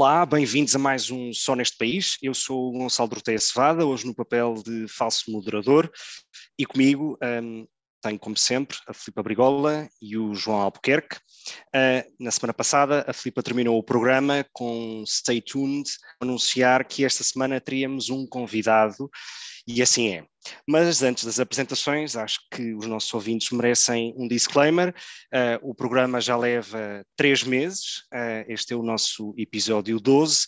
Olá, bem-vindos a mais um Só Neste País. Eu sou o Gonçalo Dorteia Cevada, hoje no papel de falso moderador, e comigo um, tenho, como sempre, a Filipa Brigola e o João Albuquerque. Uh, na semana passada, a Filipa terminou o programa com Stay Tuned, anunciar que esta semana teríamos um convidado e assim é. Mas antes das apresentações, acho que os nossos ouvintes merecem um disclaimer. Uh, o programa já leva três meses, uh, este é o nosso episódio 12,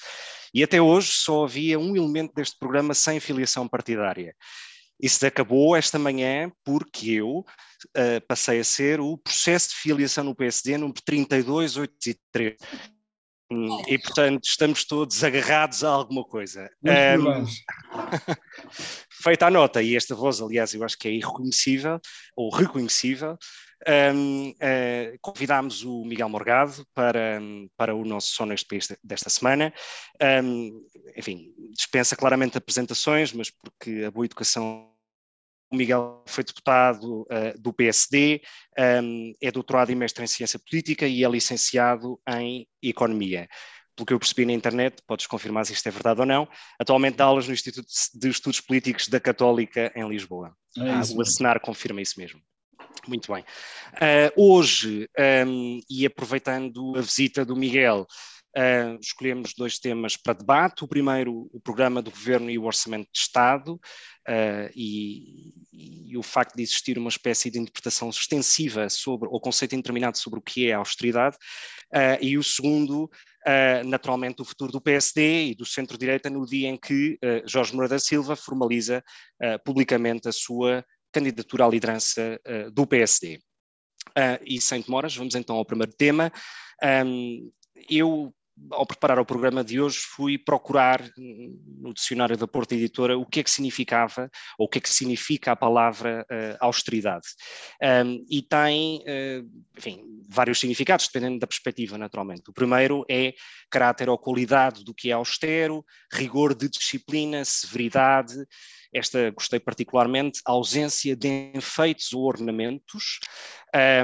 e até hoje só havia um elemento deste programa sem filiação partidária. Isso acabou esta manhã porque eu uh, passei a ser o processo de filiação no PSD número 32803. Hum, e, portanto, estamos todos agarrados a alguma coisa. Um, feita a nota, e esta voz, aliás, eu acho que é irreconhecível, ou reconhecível, um, uh, convidámos o Miguel Morgado para, para o nosso País desta semana. Um, enfim, dispensa claramente apresentações, mas porque a boa educação o Miguel foi deputado uh, do PSD, um, é doutorado e mestre em ciência política e é licenciado em economia. Pelo que eu percebi na internet, podes confirmar se isto é verdade ou não, atualmente dá aulas no Instituto de Estudos Políticos da Católica em Lisboa. É ah, o assinar confirma isso mesmo. Muito bem. Uh, hoje, um, e aproveitando a visita do Miguel, Uh, escolhemos dois temas para debate. O primeiro, o programa do governo e o orçamento de Estado, uh, e, e, o facto de existir uma espécie de interpretação extensiva sobre, ou conceito indeterminado sobre o que é austeridade. Uh, e o segundo, naturalmente, o futuro do PSD e do centro-direita no dia em que Jorge Moreira da Silva formaliza publicamente a sua candidatura à liderança do PSD. e sem demoras, vamos então ao primeiro tema. Um, eu ao preparar o programa de hoje, fui procurar no dicionário da Porta Editora o que é que significava, ou o que é que significa a palavra uh, austeridade. Um, e tem, uh, enfim, vários significados, dependendo da perspectiva, naturalmente. O primeiro é caráter ou qualidade do que é austero, rigor de disciplina, severidade, esta gostei particularmente, ausência de enfeites ou ornamentos,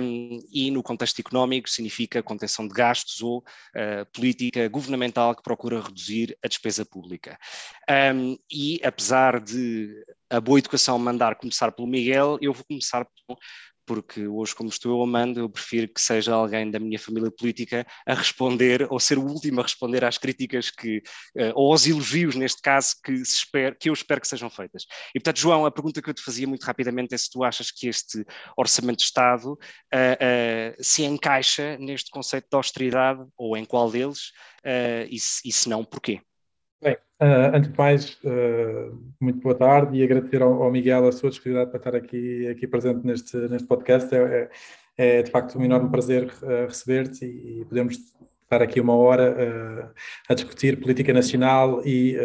um, e no contexto económico significa contenção de gastos ou uh, política governamental que procura reduzir a despesa pública. Um, e apesar de a boa educação mandar começar pelo Miguel, eu vou começar porque hoje, como estou eu amando, eu prefiro que seja alguém da minha família política a responder, ou ser o último a responder às críticas que, uh, ou aos elogios, neste caso, que, que eu espero que sejam feitas. E, portanto, João, a pergunta que eu te fazia muito rapidamente é se tu achas que este Orçamento de Estado uh, uh, se encaixa neste conceito de austeridade, ou em qual deles, e se, e, se, não, porquê? Bem, uh, antes de mais, uh, muito boa tarde e agradecer ao, ao, Miguel a sua disponibilidade para estar aqui, aqui presente neste, neste podcast. É, é, é de facto um enorme prazer uh, receber-te e, e, podemos estar aqui uma hora a discutir política nacional e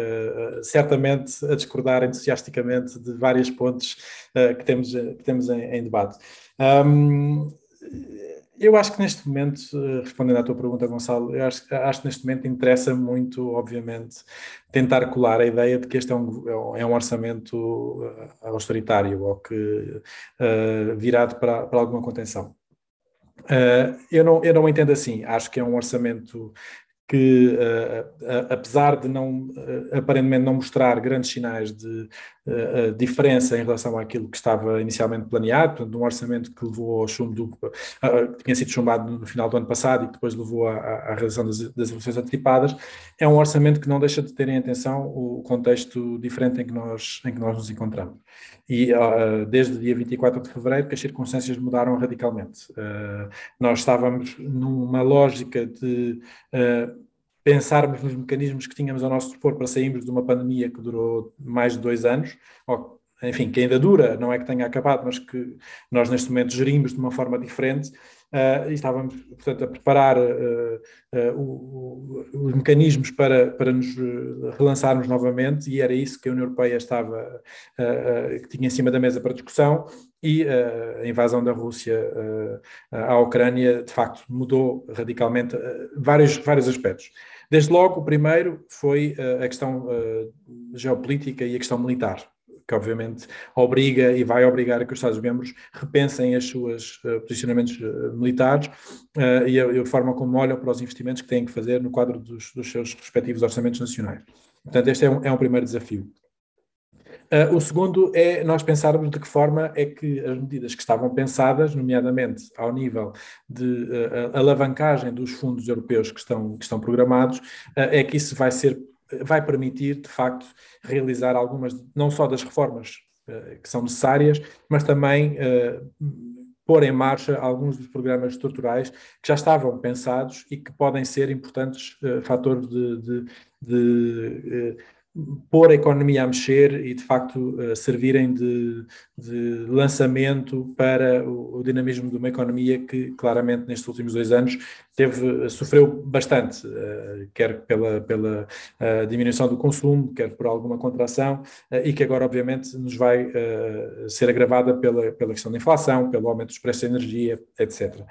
certamente a discordar entusiasticamente de vários pontos que temos, que temos em, em debate. Um, eu acho que neste momento, eh, respondendo à tua pergunta, Gonçalo, eu acho, acho que neste momento interessa muito, obviamente, tentar colar a ideia de que este é um, é um orçamento eh, austeritário ou que uh, virado para, para alguma contenção. Uh, eu, não, eu não entendo assim. Acho que é um orçamento que, uh, apesar de não, uh, aparentemente não mostrar grandes sinais de uh, diferença em relação àquilo que estava inicialmente planeado, portanto, um orçamento que levou ao chumbo do, que tinha sido chumbado no final do ano passado e que depois levou à, à realização das, das eleições antecipadas, é um orçamento que não deixa de ter em atenção o contexto diferente em que nós, em que nós nos encontramos. E desde o dia 24 de fevereiro que as circunstâncias mudaram radicalmente. nós estávamos numa lógica de pensarmos nos mecanismos que tínhamos ao nosso dispor para sairmos de uma pandemia que durou mais de dois anos, ou, enfim, que ainda dura, não é que tenha acabado, mas que nós neste momento gerimos de uma forma diferente, uh, e estávamos, portanto, a preparar uh, uh, o, o, os mecanismos para, para nos relançarmos novamente, e era isso que a União Europeia estava, que tinha em cima da mesa para discussão, e a invasão da Rússia à Ucrânia, de facto, mudou radicalmente vários, vários aspectos. Desde logo, o primeiro foi uh, a questão uh, geopolítica e a questão militar, que obviamente obriga e vai obrigar a que os Estados-membros repensem os seus uh, posicionamentos militares e, a, e, a, forma como olham para os investimentos que têm que fazer no quadro dos, dos seus respectivos orçamentos nacionais. Portanto, este é um, é um primeiro desafio. Uh, o segundo é nós pensarmos de que forma é que as medidas que estavam pensadas, nomeadamente ao nível de uh, alavancagem dos fundos europeus que estão, que estão programados, uh, é que isso vai ser, vai permitir, de facto, realizar algumas, não só das reformas que são necessárias, mas também pôr em marcha alguns dos programas estruturais que já estavam pensados e que podem ser importantes fatores de, de, de pôr a economia a mexer e, de facto, uh, servirem de, de, lançamento para o, o, dinamismo de uma economia que, claramente, nestes últimos dois anos teve, sofreu bastante, uh, quer pela, pela diminuição do consumo, quer por alguma contração, e que agora, obviamente, nos vai ser agravada pela, pela questão da inflação, pelo aumento dos preços da energia, etc.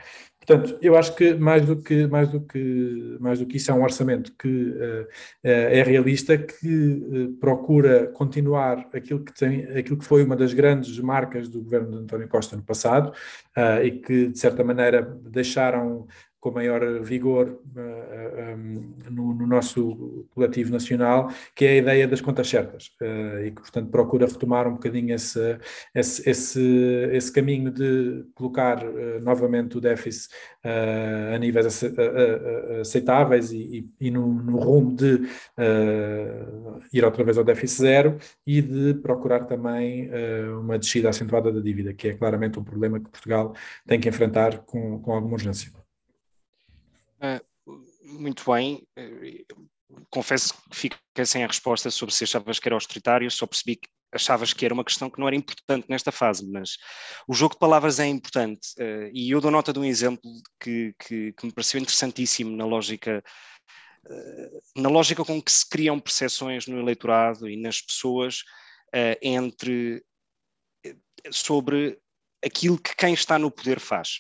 Portanto, eu acho que mais do que, mais do que, mais do que isso é um orçamento que uh, é realista, que uh, procura continuar aquilo que, tem, aquilo que foi uma das grandes marcas do governo de António Costa no passado uh, e que, de certa maneira, deixaram com maior vigor uh, eh, um, eh, no, no, nosso coletivo nacional, que é a ideia das contas certas, uh, e que, portanto, procura retomar um bocadinho esse, esse, esse, esse caminho de colocar uh, novamente o déficit a níveis aceitáveis e, e, e no, no, rumo de ir outra vez ao déficit zero e de procurar também uma descida acentuada da dívida, que é claramente um problema que Portugal tem que enfrentar com, com alguma urgência. Muito bem. Confesso que fiquei sem a resposta sobre se achavas que era austeritário, só percebi que achavas que era uma questão que não era importante nesta fase, mas o jogo de palavras é importante. Uh, e eu dou nota de um exemplo que, que, que me pareceu interessantíssimo na lógica na lógica com que se criam percepções no eleitorado e nas pessoas entre sobre aquilo que quem está no poder faz.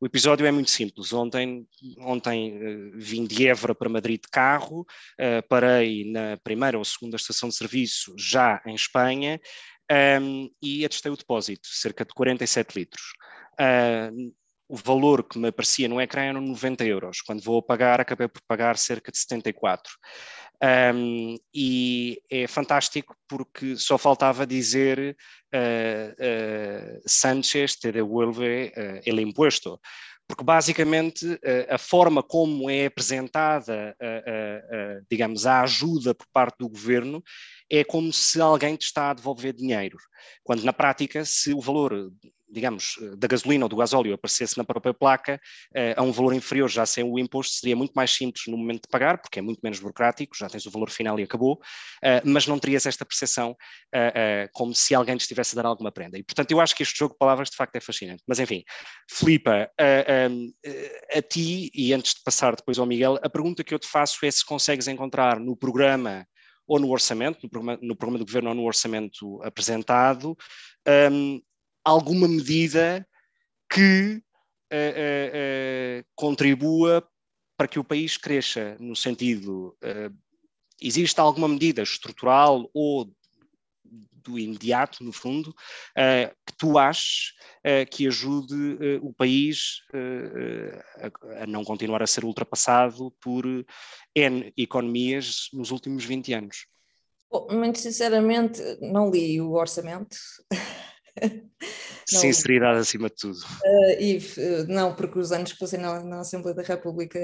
O episódio é muito simples. Ontem, ontem uh, vim de Évora para Madrid de carro, uh, parei na primeira ou segunda estação de serviço, já em Espanha, um, ehm, e atestei o depósito, cerca de 47 litros. Uh, o valor que me aparecia no ecrã eram 90 euros. Quando vou pagar, acabei por pagar cerca de 74. Um, e é fantástico porque só faltava dizer uh, uh, Sánchez te devuelve uh, el impuesto, porque basicamente a forma como é apresentada, digamos, a ajuda por parte do governo é como se alguém te está a devolver dinheiro, quando na prática, se o valor digamos, eh, da gasolina ou do gasóleo aparecesse na própria placa uh, a um valor inferior, já sem o imposto, seria muito mais simples no momento de pagar, porque é muito menos burocrático, já tens o valor final e acabou, uh, mas não terias esta percepção como se alguém te estivesse a dar alguma prenda. E, portanto, eu acho que este jogo de palavras de facto é fascinante. Mas, enfim, Filipa, um, a ti, e antes de passar depois ao Miguel, a pergunta que eu te faço é se consegues encontrar no programa ou no orçamento, no programa, no programa do governo ou no orçamento apresentado, um, alguma medida que uh, uh, contribua para que o país cresça, no sentido, existe alguma medida estrutural ou do imediato, no fundo, que tu aches que ajude o país a, a, não continuar a ser ultrapassado por N economias nos últimos 20 anos? Bom, muito sinceramente, não li o orçamento. Sinceridade acima de tudo. Uh, e, uh, não, porque os anos que passei na, na, Assembleia da República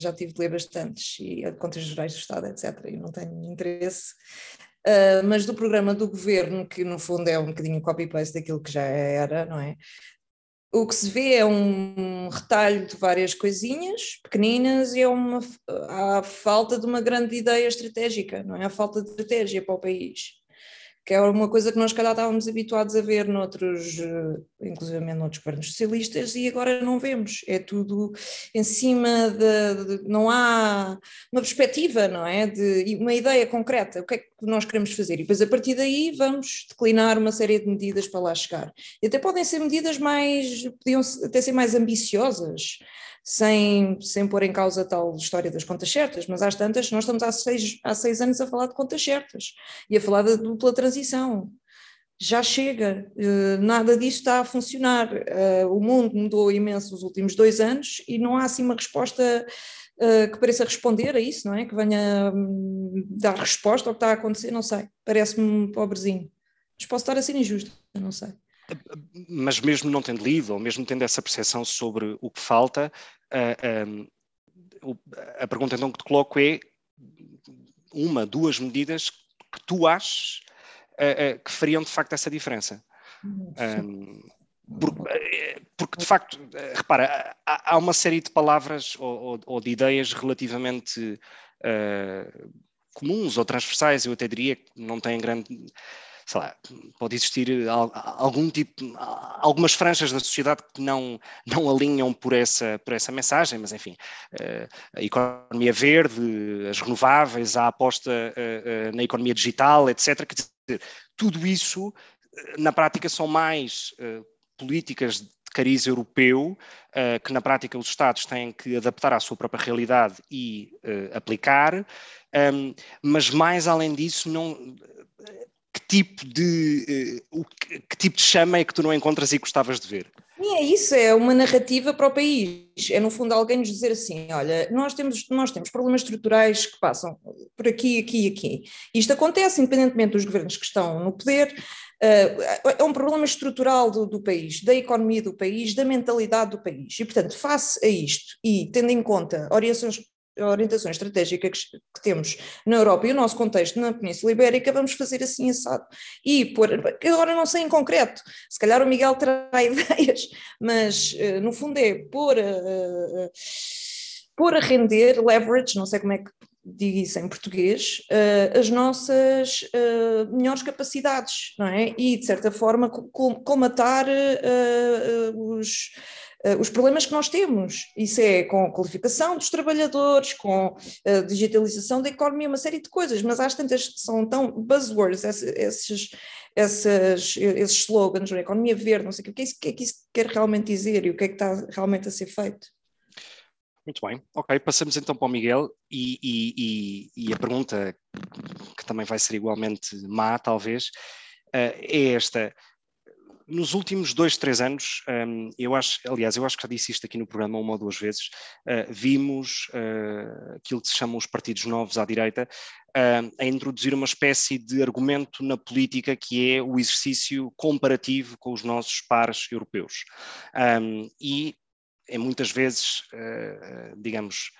já tive de ler bastantes, e contas gerais do Estado, etc. E não tenho interesse. Uh, mas do programa do governo, que no fundo é um bocadinho copy-paste daquilo que já era, não é? O que se vê é um retalho de várias coisinhas pequeninas e é uma a falta de uma grande ideia estratégica, não é? A falta de estratégia para o país que é uma coisa que nós, calhar, estávamos habituados a ver noutros, eh, inclusive noutros governos socialistas, e agora não vemos. É tudo em cima de, de, não há uma perspectiva, não é? De uma ideia concreta, o que é que nós queremos fazer. E depois, a partir daí, vamos declinar uma série de medidas para lá chegar. E até podem ser medidas mais, podiam até ser mais ambiciosas sem, sem pôr em causa a tal história das contas certas, mas às tantas, nós estamos há seis, há seis anos a falar de contas certas e a falar da dupla transição. já chega, uh, nada disso está a funcionar. Uh, o mundo mudou imenso nos últimos dois anos e não há assim uma resposta uh, que pareça responder a isso, não é? Que venha um, dar resposta ao que está a acontecer, não sei. Parece-me pobrezinho. Mas posso estar a ser injusto, não sei. Mas mesmo não tendo lido, ou mesmo tendo essa percepção sobre o que falta, a pergunta então que te coloco é uma, duas medidas que tu achas uh, que fariam de facto essa diferença. Um, porque, porque, de facto, repara, há, uma série de palavras ou, ou, ou de ideias relativamente uh, comuns ou transversais, eu até diria que não têm grande sei lá, pode existir algum tipo, algumas franjas da sociedade que não, não alinham por essa, por essa mensagem, mas enfim, eh, a economia verde, as renováveis, a aposta eh, eh, na economia digital, etc. Quer dizer, tudo isso, na prática, são mais políticas de cariz europeu, que na prática os Estados têm que adaptar à sua própria realidade e aplicar, ehm, mas mais além disso, não tipo de uh, que, que, tipo de chama é que tu não encontras e gostavas de ver? É isso, é uma narrativa para o país. É no fundo alguém nos dizer assim: olha, nós temos, nós temos problemas estruturais que passam por aqui, aqui e aqui. Isto acontece independentemente dos governos que estão no poder. Uh, é um problema estrutural do, do, país, da economia do país, da mentalidade do país. E, portanto, face a isto e tendo em conta orientações orientações estratégicas que, que, temos na Europa e o nosso contexto na Península Ibérica, vamos fazer assim assado. E por, agora não sei em concreto, se calhar o Miguel terá ideias, mas uh, no fundo é pôr a, uh, pôr a render, leverage, não sei como é que digo isso em português, as nossas melhores capacidades, não é? E, de certa forma, colmatar os, os problemas que nós temos. Isso é com a qualificação dos trabalhadores, com a digitalização da economia, uma série de coisas, mas às tantas são tão buzzwords, esses, esses, esses slogans, economia verde, não sei o que, é isso, o que é que isso quer realmente dizer e o que é que está realmente a ser feito. Muito bem, ok, passamos então para o Miguel e, e, e, e a pergunta que também vai ser igualmente má, talvez, uh, é esta nos últimos dois, três anos, um, eu acho, aliás, eu acho que já disse isto aqui no programa uma ou duas vezes, uh, vimos uh, aquilo que se chamam os partidos novos à direita uh, a introduzir uma espécie de argumento na política que é o exercício comparativo com os nossos pares europeus. Um, e é muitas vezes, digamos,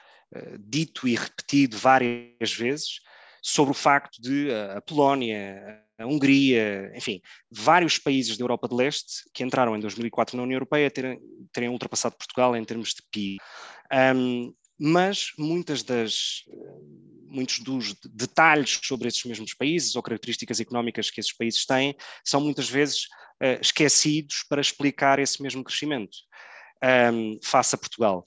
dito e repetido várias vezes sobre o facto de a Polónia, a Hungria, enfim, vários países da Europa de Leste que entraram em 2004 na União Europeia terem, terem ultrapassado Portugal em termos de PIB. Um, mas muitas das, muitos dos detalhes sobre esses mesmos países ou características económicas que esses países têm são muitas vezes uh, esquecidos para explicar esse mesmo crescimento um, face a Portugal.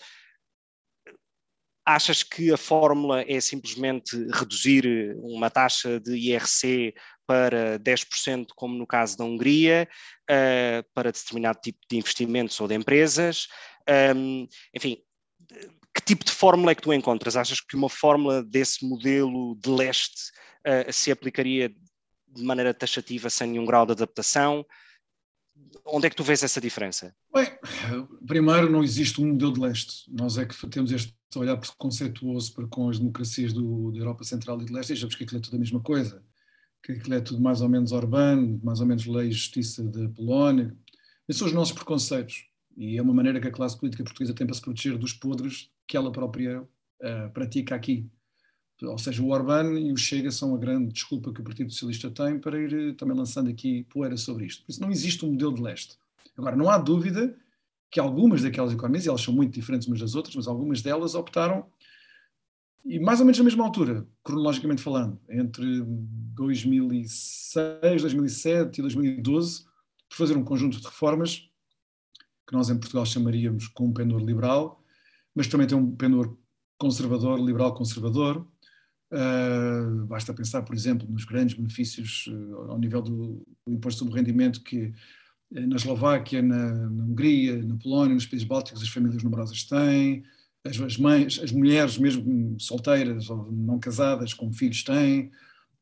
Achas que a fórmula é simplesmente reduzir uma taxa de IRC para 10%, como no caso da Hungria, uh, para determinado tipo de investimentos ou de empresas? Um, enfim, que tipo de fórmula é que tu encontras? Achas que uma fórmula desse modelo de leste uh, se aplicaria de maneira taxativa sem nenhum grau de adaptação? Onde é que tu vês essa diferença? Bem, primeiro, não existe um modelo de leste. Nós é que temos este olhar preconceituoso para com as democracias do, da Europa Central e de Leste e achamos que aquilo é tudo a mesma coisa. Que aquilo é tudo mais ou menos urbano, mais ou menos lei e justiça da Polónia. Esses são os nossos preconceitos. E é uma maneira que a classe política portuguesa tem para se proteger dos podres que ela própria uh, pratica aqui. Ou seja, o Orbán e o Chega são a grande desculpa que o Partido Socialista tem para ir eh, também lançando aqui poeira sobre isto. Por isso não existe um modelo de leste. Agora, não há dúvida que algumas daquelas economias, e elas são muito diferentes umas das outras, mas algumas delas optaram, e mais ou menos na mesma altura, cronologicamente falando, entre 2006, 2007 e 2012, por fazer um conjunto de reformas que nós em Portugal chamaríamos com um pendor liberal, mas também tem um pendor conservador, liberal conservador, Uh, basta pensar, por exemplo, nos grandes benefícios uh, ao nível do, do, imposto sobre rendimento que uh, na Eslováquia, na, na, Hungria, na Polónia, nos países bálticos as famílias numerosas têm, as, as, mães, as mulheres mesmo solteiras ou não casadas com filhos têm,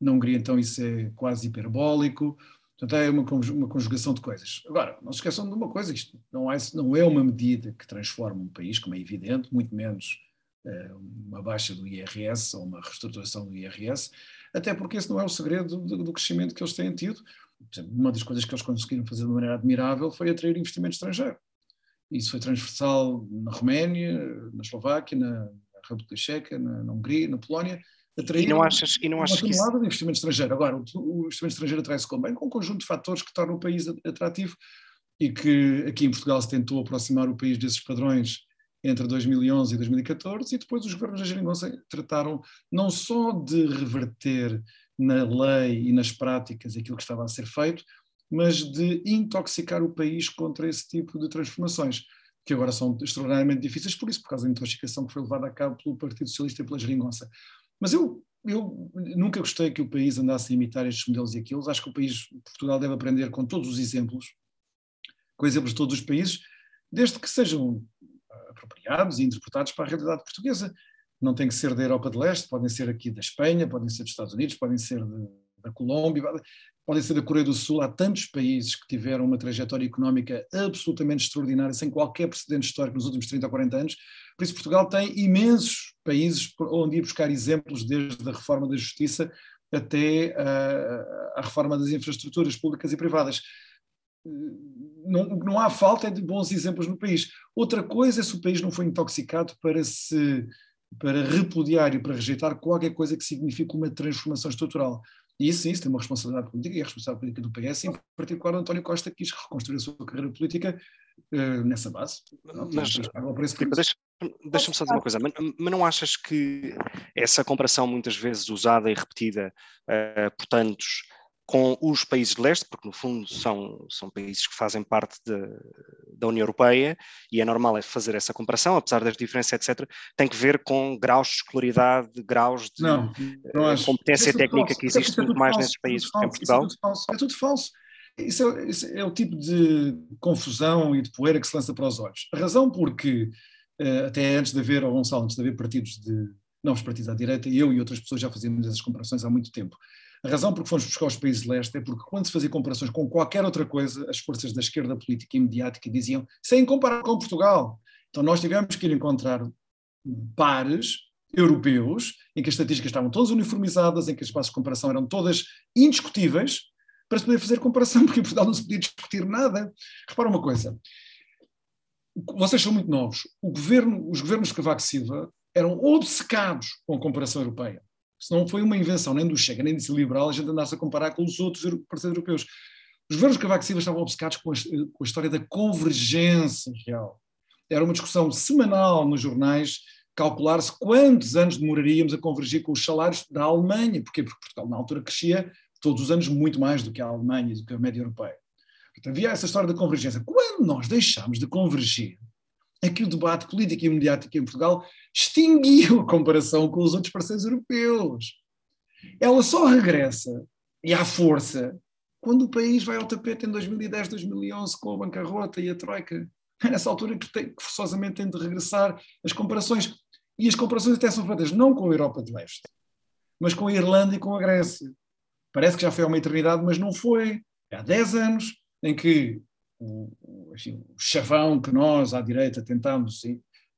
na Hungria então isso é quase hiperbólico. Portanto, é uma, uma conjugação de coisas. Agora, não se esqueçam de uma coisa: isto não é, não é uma medida que transforma um país, como é evidente, muito menos uh, uma baixa do IRS ou uma reestruturação do IRS, até porque esse não é o segredo do, do crescimento que eles têm tido. Uma das coisas que eles conseguiram fazer de maneira admirável foi atrair investimento estrangeiro. Isso foi transversal na Roménia, na Eslováquia, na República Checa, na, na Hungria, na Polónia atrair e não achas, e não achas uma tonelada isso... de investimento estrangeiro. Agora, o, o investimento estrangeiro atrai-se com bem com um conjunto de fatores que tornam o país atrativo e que aqui em Portugal se tentou aproximar o país desses padrões entre 2011 e 2014 e depois os governos da Geringonça trataram não só de reverter na lei e nas práticas aquilo que estava a ser feito, mas de intoxicar o país contra esse tipo de transformações, que agora são extraordinariamente difíceis por isso, por causa da intoxicação que foi levada a cabo pelo Partido Socialista e pela Geringonça. Mas eu, eu nunca gostei que o país andasse a imitar estes modelos e aqueles. Acho que o país, Portugal, deve aprender com todos os exemplos, com exemplos de todos os países, desde que sejam apropriados e interpretados para a realidade portuguesa. Não tem que ser da Europa de Leste, podem ser aqui da Espanha, podem ser dos Estados Unidos, podem ser de, da Colômbia, podem ser da Coreia do Sul. Há tantos países que tiveram uma trajetória económica absolutamente extraordinária, sem qualquer precedente histórico nos últimos 30 ou 40 anos. Por isso, Portugal tem imensos países onde ir buscar exemplos, desde a reforma da justiça até a, a reforma das infraestruturas públicas e privadas. Não, não há falta de bons exemplos no país. Outra coisa é se o país não foi intoxicado para se para repudiar e para rejeitar qualquer coisa que signifique uma transformação estrutural. E isso, isso tem uma responsabilidade política, e a responsabilidade política do PS, em particular António Costa, quis reconstruir a sua carreira política uh, nessa base. Mas, deixa-me só dizer uma coisa, mas, mas, não achas que essa comparação muitas vezes usada e repetida uh, por tantos com os países de leste, porque no fundo são, são países que fazem parte de, da União Europeia e é normal é fazer essa comparação, apesar das diferenças, etc., tem que ver com graus de escolaridade, graus de não, não uh, competência é técnica falso. que existe é muito mais falso, nesses países do que em Portugal. É tudo falso. É tudo falso. Isso é, isso é, o tipo de confusão e de poeira que se lança para os olhos. A razão porque, uh, até antes de haver, ou Gonçalo, antes de haver partidos de novos partidos à direita, eu e outras pessoas já fazíamos essas comparações há muito tempo. A razão por que fomos buscar os países de leste é porque, quando se fazia comparações com qualquer outra coisa, as forças da esquerda política e mediática diziam sem comparar com Portugal. Então, nós tivemos que ir encontrar pares europeus em que as estatísticas estavam todas uniformizadas, em que as bases de comparação eram todas indiscutíveis, para se poder fazer comparação, porque em Portugal não se podia discutir nada. Repara uma coisa. Vocês são muito novos. Governo, os governos de Cavaco Silva eram obcecados com a comparação europeia se não foi uma invenção nem do Chega, nem do liberal, a gente andasse a comparar com os outros parceiros europeus. Os governos Cavaco Silva estavam obcecados com a, com a história da convergência real. Era uma discussão semanal nos jornais, calcular-se quantos anos demoraríamos a convergir com os salários da Alemanha. Porquê? Porque Portugal, na altura, crescia todos os anos muito mais do que a Alemanha e do que a média europeia. Portanto, havia essa história da convergência. Quando nós deixámos de convergir, é que o debate político e mediático em Portugal extinguiu a comparação com os outros parceiros europeus. Ela só regressa e à força quando o país vai ao tapete em 2010, 2011 com a bancarrota e a troika. É nessa altura que, tem, que forçosamente tem de regressar as comparações. E as comparações até são feitas não com a Europa de Leste, mas com a Irlanda e com a Grécia. Parece que já foi há uma eternidade, mas não foi. Há 10 anos em que o, o chavão que nós, à direita, tentámos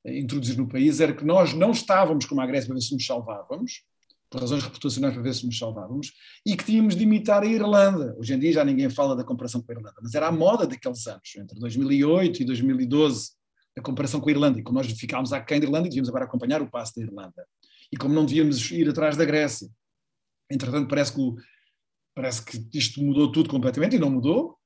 introduzir no país era que nós não estávamos como a Grécia para ver se nos salvávamos, por razões reputacionais para ver se nos salvávamos, e que tínhamos de imitar a Irlanda. Hoje em dia já ninguém fala da comparação com a Irlanda, mas era a moda daqueles anos, entre 2008 e 2012, a comparação com a Irlanda, e como nós ficámos aquém da Irlanda e devíamos agora acompanhar o passo da Irlanda, e como não devíamos ir atrás da Grécia. Entretanto, parece que, o, parece que isto mudou tudo completamente, e não mudou,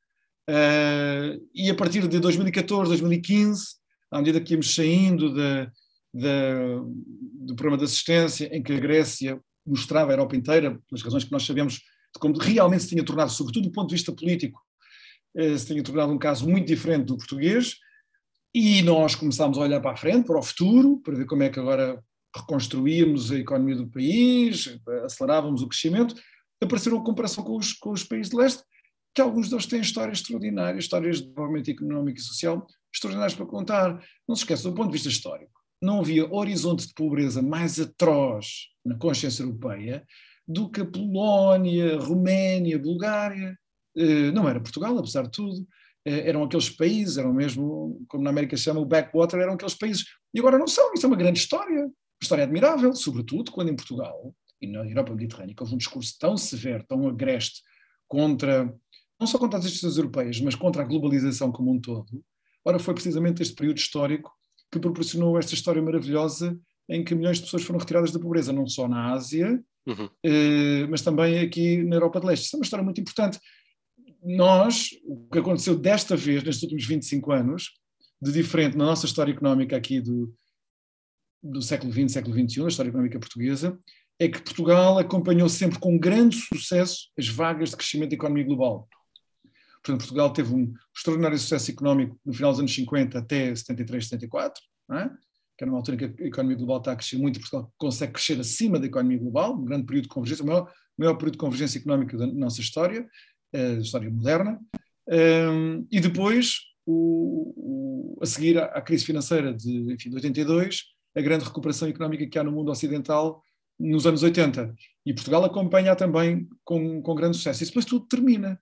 Uh, e a partir de 2014, 2015, à medida que íamos saindo de, de, do programa de assistência, em que a Grécia mostrava a Europa inteira, pelas razões que nós sabemos, de como realmente se tinha tornado, sobretudo do ponto de vista político, uh, se tinha tornado um caso muito diferente do português, e nós começámos a olhar para a frente, para o futuro, para ver como é que agora reconstruíamos a economia do país, acelerávamos o crescimento, apareceram a comparação com os, com os países de leste, que alguns deles têm histórias extraordinárias, histórias de desenvolvimento económico e social extraordinárias para contar. Não se esqueça, do ponto de vista histórico, não havia horizonte de pobreza mais atroz na consciência europeia do que a Polónia, Roménia, Bulgária. não era Portugal, apesar de tudo, eram aqueles países, eram mesmo, como na América se chama, o backwater, eram aqueles países, e agora não são, isso é uma grande história, uma história admirável, sobretudo quando em Portugal e na Europa Mediterrânea houve um discurso tão severo, tão agreste contra, não só contra as instituições europeias, mas contra a globalização como um todo, ora foi precisamente este período histórico que proporcionou esta história maravilhosa em que milhões de pessoas foram retiradas da pobreza, não só na Ásia, uhum. eh, mas também aqui na Europa de Leste. Isso é uma história muito importante. Nós, o que aconteceu desta vez, nestes últimos 25 anos, de diferente na nossa história económica aqui do, do século XX, século XXI, a história económica portuguesa, é que Portugal acompanhou sempre com grande sucesso as vagas de crescimento da economia global. Portanto, Portugal teve um extraordinário sucesso económico no final dos anos 50 até 73, 74, é? que é numa altura em que a economia global está a crescer muito, Portugal consegue crescer acima da economia global, um grande período de convergência, o maior, maior período de convergência económica da nossa história, a história moderna. Um, e depois, o, o, a seguir à, à, crise financeira de, enfim, de 82, a grande recuperação económica que há no mundo ocidental nos anos 80. E Portugal acompanha também com, com grande sucesso. E depois tudo termina.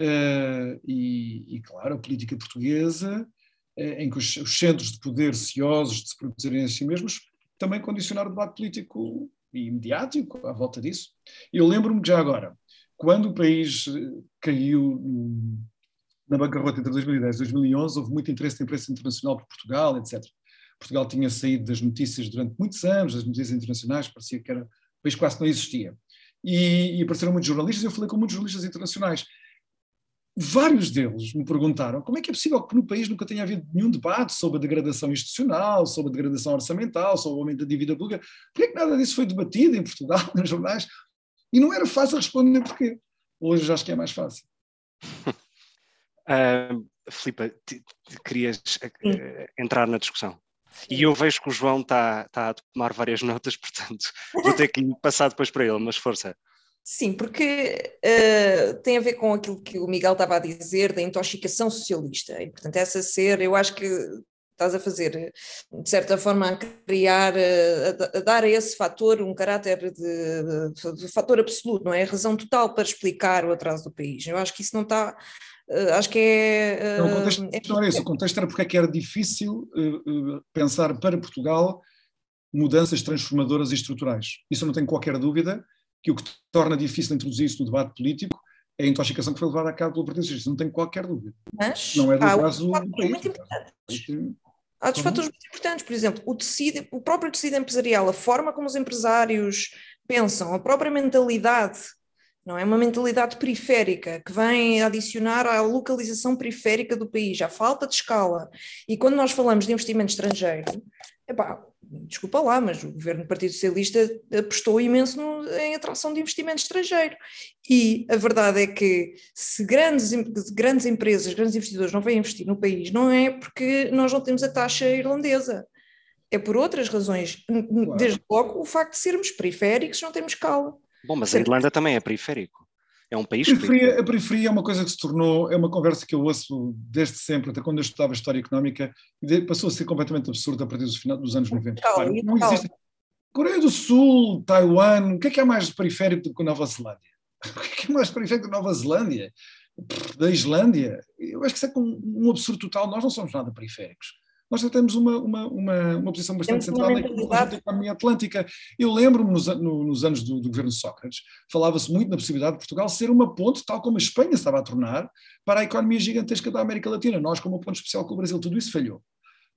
Uh, e, e, claro, a política portuguesa, uh, em que os, os, centros de poder ciosos de se produzirem a si mesmos, também condicionaram o debate político e mediático à volta disso. Eu lembro-me já agora, quando o país eh, caiu na bancarrota entre 2010 e 2011, houve muito interesse da imprensa internacional por Portugal, etc. Portugal tinha saído das notícias durante muitos anos, das notícias internacionais, parecia que era, o país quase não existia. E, e apareceram muitos jornalistas, eu falei com muitos jornalistas internacionais. Vários deles me perguntaram como é que é possível que no país nunca tenha havido nenhum debate sobre a degradação institucional, sobre a degradação orçamental, sobre o aumento da dívida pública. Por que nada disso foi debatido em Portugal, nos jornais? E não era fácil responder porquê. Hoje acho que é mais fácil. Uh, Filipe, querias uh, entrar na discussão? E eu vejo que o João está tá a tomar várias notas, portanto, vou ter que passar depois para ele, mas força. Sim, porque uh, tem a ver com aquilo que o Miguel estava a dizer da intoxicação socialista. E, portanto, essa ser, eu acho que estás a fazer, de certa forma, a criar, a, a dar a esse fator um caráter de, de, de, fator absoluto, não é? A razão total para explicar o atraso do país. Eu acho que isso não está Uh, acho que é. Uh, não, o contexto é, não era isso, o contexto era porque é que era difícil uh, pensar para Portugal mudanças transformadoras e estruturais. Isso eu não tenho qualquer dúvida que o que torna difícil introduzir isso no debate político é a intoxicação que foi levada a cabo pelo Partido não tenho qualquer dúvida. Mas, não é do há caso do país. Muito importante. Há outros fatores muito importantes, por exemplo, o, tecido, o próprio tecido empresarial, a forma como os empresários pensam, a própria mentalidade não é uma mentalidade periférica que vem adicionar à localização periférica do país, à falta de escala. E quando nós falamos de investimento estrangeiro, epá, desculpa lá, mas o governo do Partido Socialista apostou imenso no, em atração de investimento estrangeiro. E a verdade é que se grandes, grandes empresas, grandes investidores não vêm investir no país, não é porque nós não temos a taxa irlandesa. É por outras razões. Claro. Desde logo, o facto de sermos periféricos, não temos escala. Bom, mas a Irlanda também é periférico. É um país a periferia, a periferia é uma coisa que se tornou, é uma conversa que eu ouço desde sempre, até quando eu estudava História Económica, e passou a ser completamente absurda a partir dos, final, dos anos 90. Claro, não existe. Coreia do Sul, Taiwan, o que é que é mais periférico do que a Nova Zelândia? O que é que é mais periférico da Nova Zelândia? Da Islândia? Eu acho que isso é um absurdo total. Nós não somos nada periféricos nós já temos uma, uma, uma, uma posição bastante central na economia atlântica. Eu lembro-me nos, no, nos anos do, do, governo Sócrates, falava-se muito na possibilidade de Portugal ser uma ponte, tal como a Espanha estava a tornar, para a economia gigantesca da América Latina. Nós, como ponto especial com o Brasil, tudo isso falhou.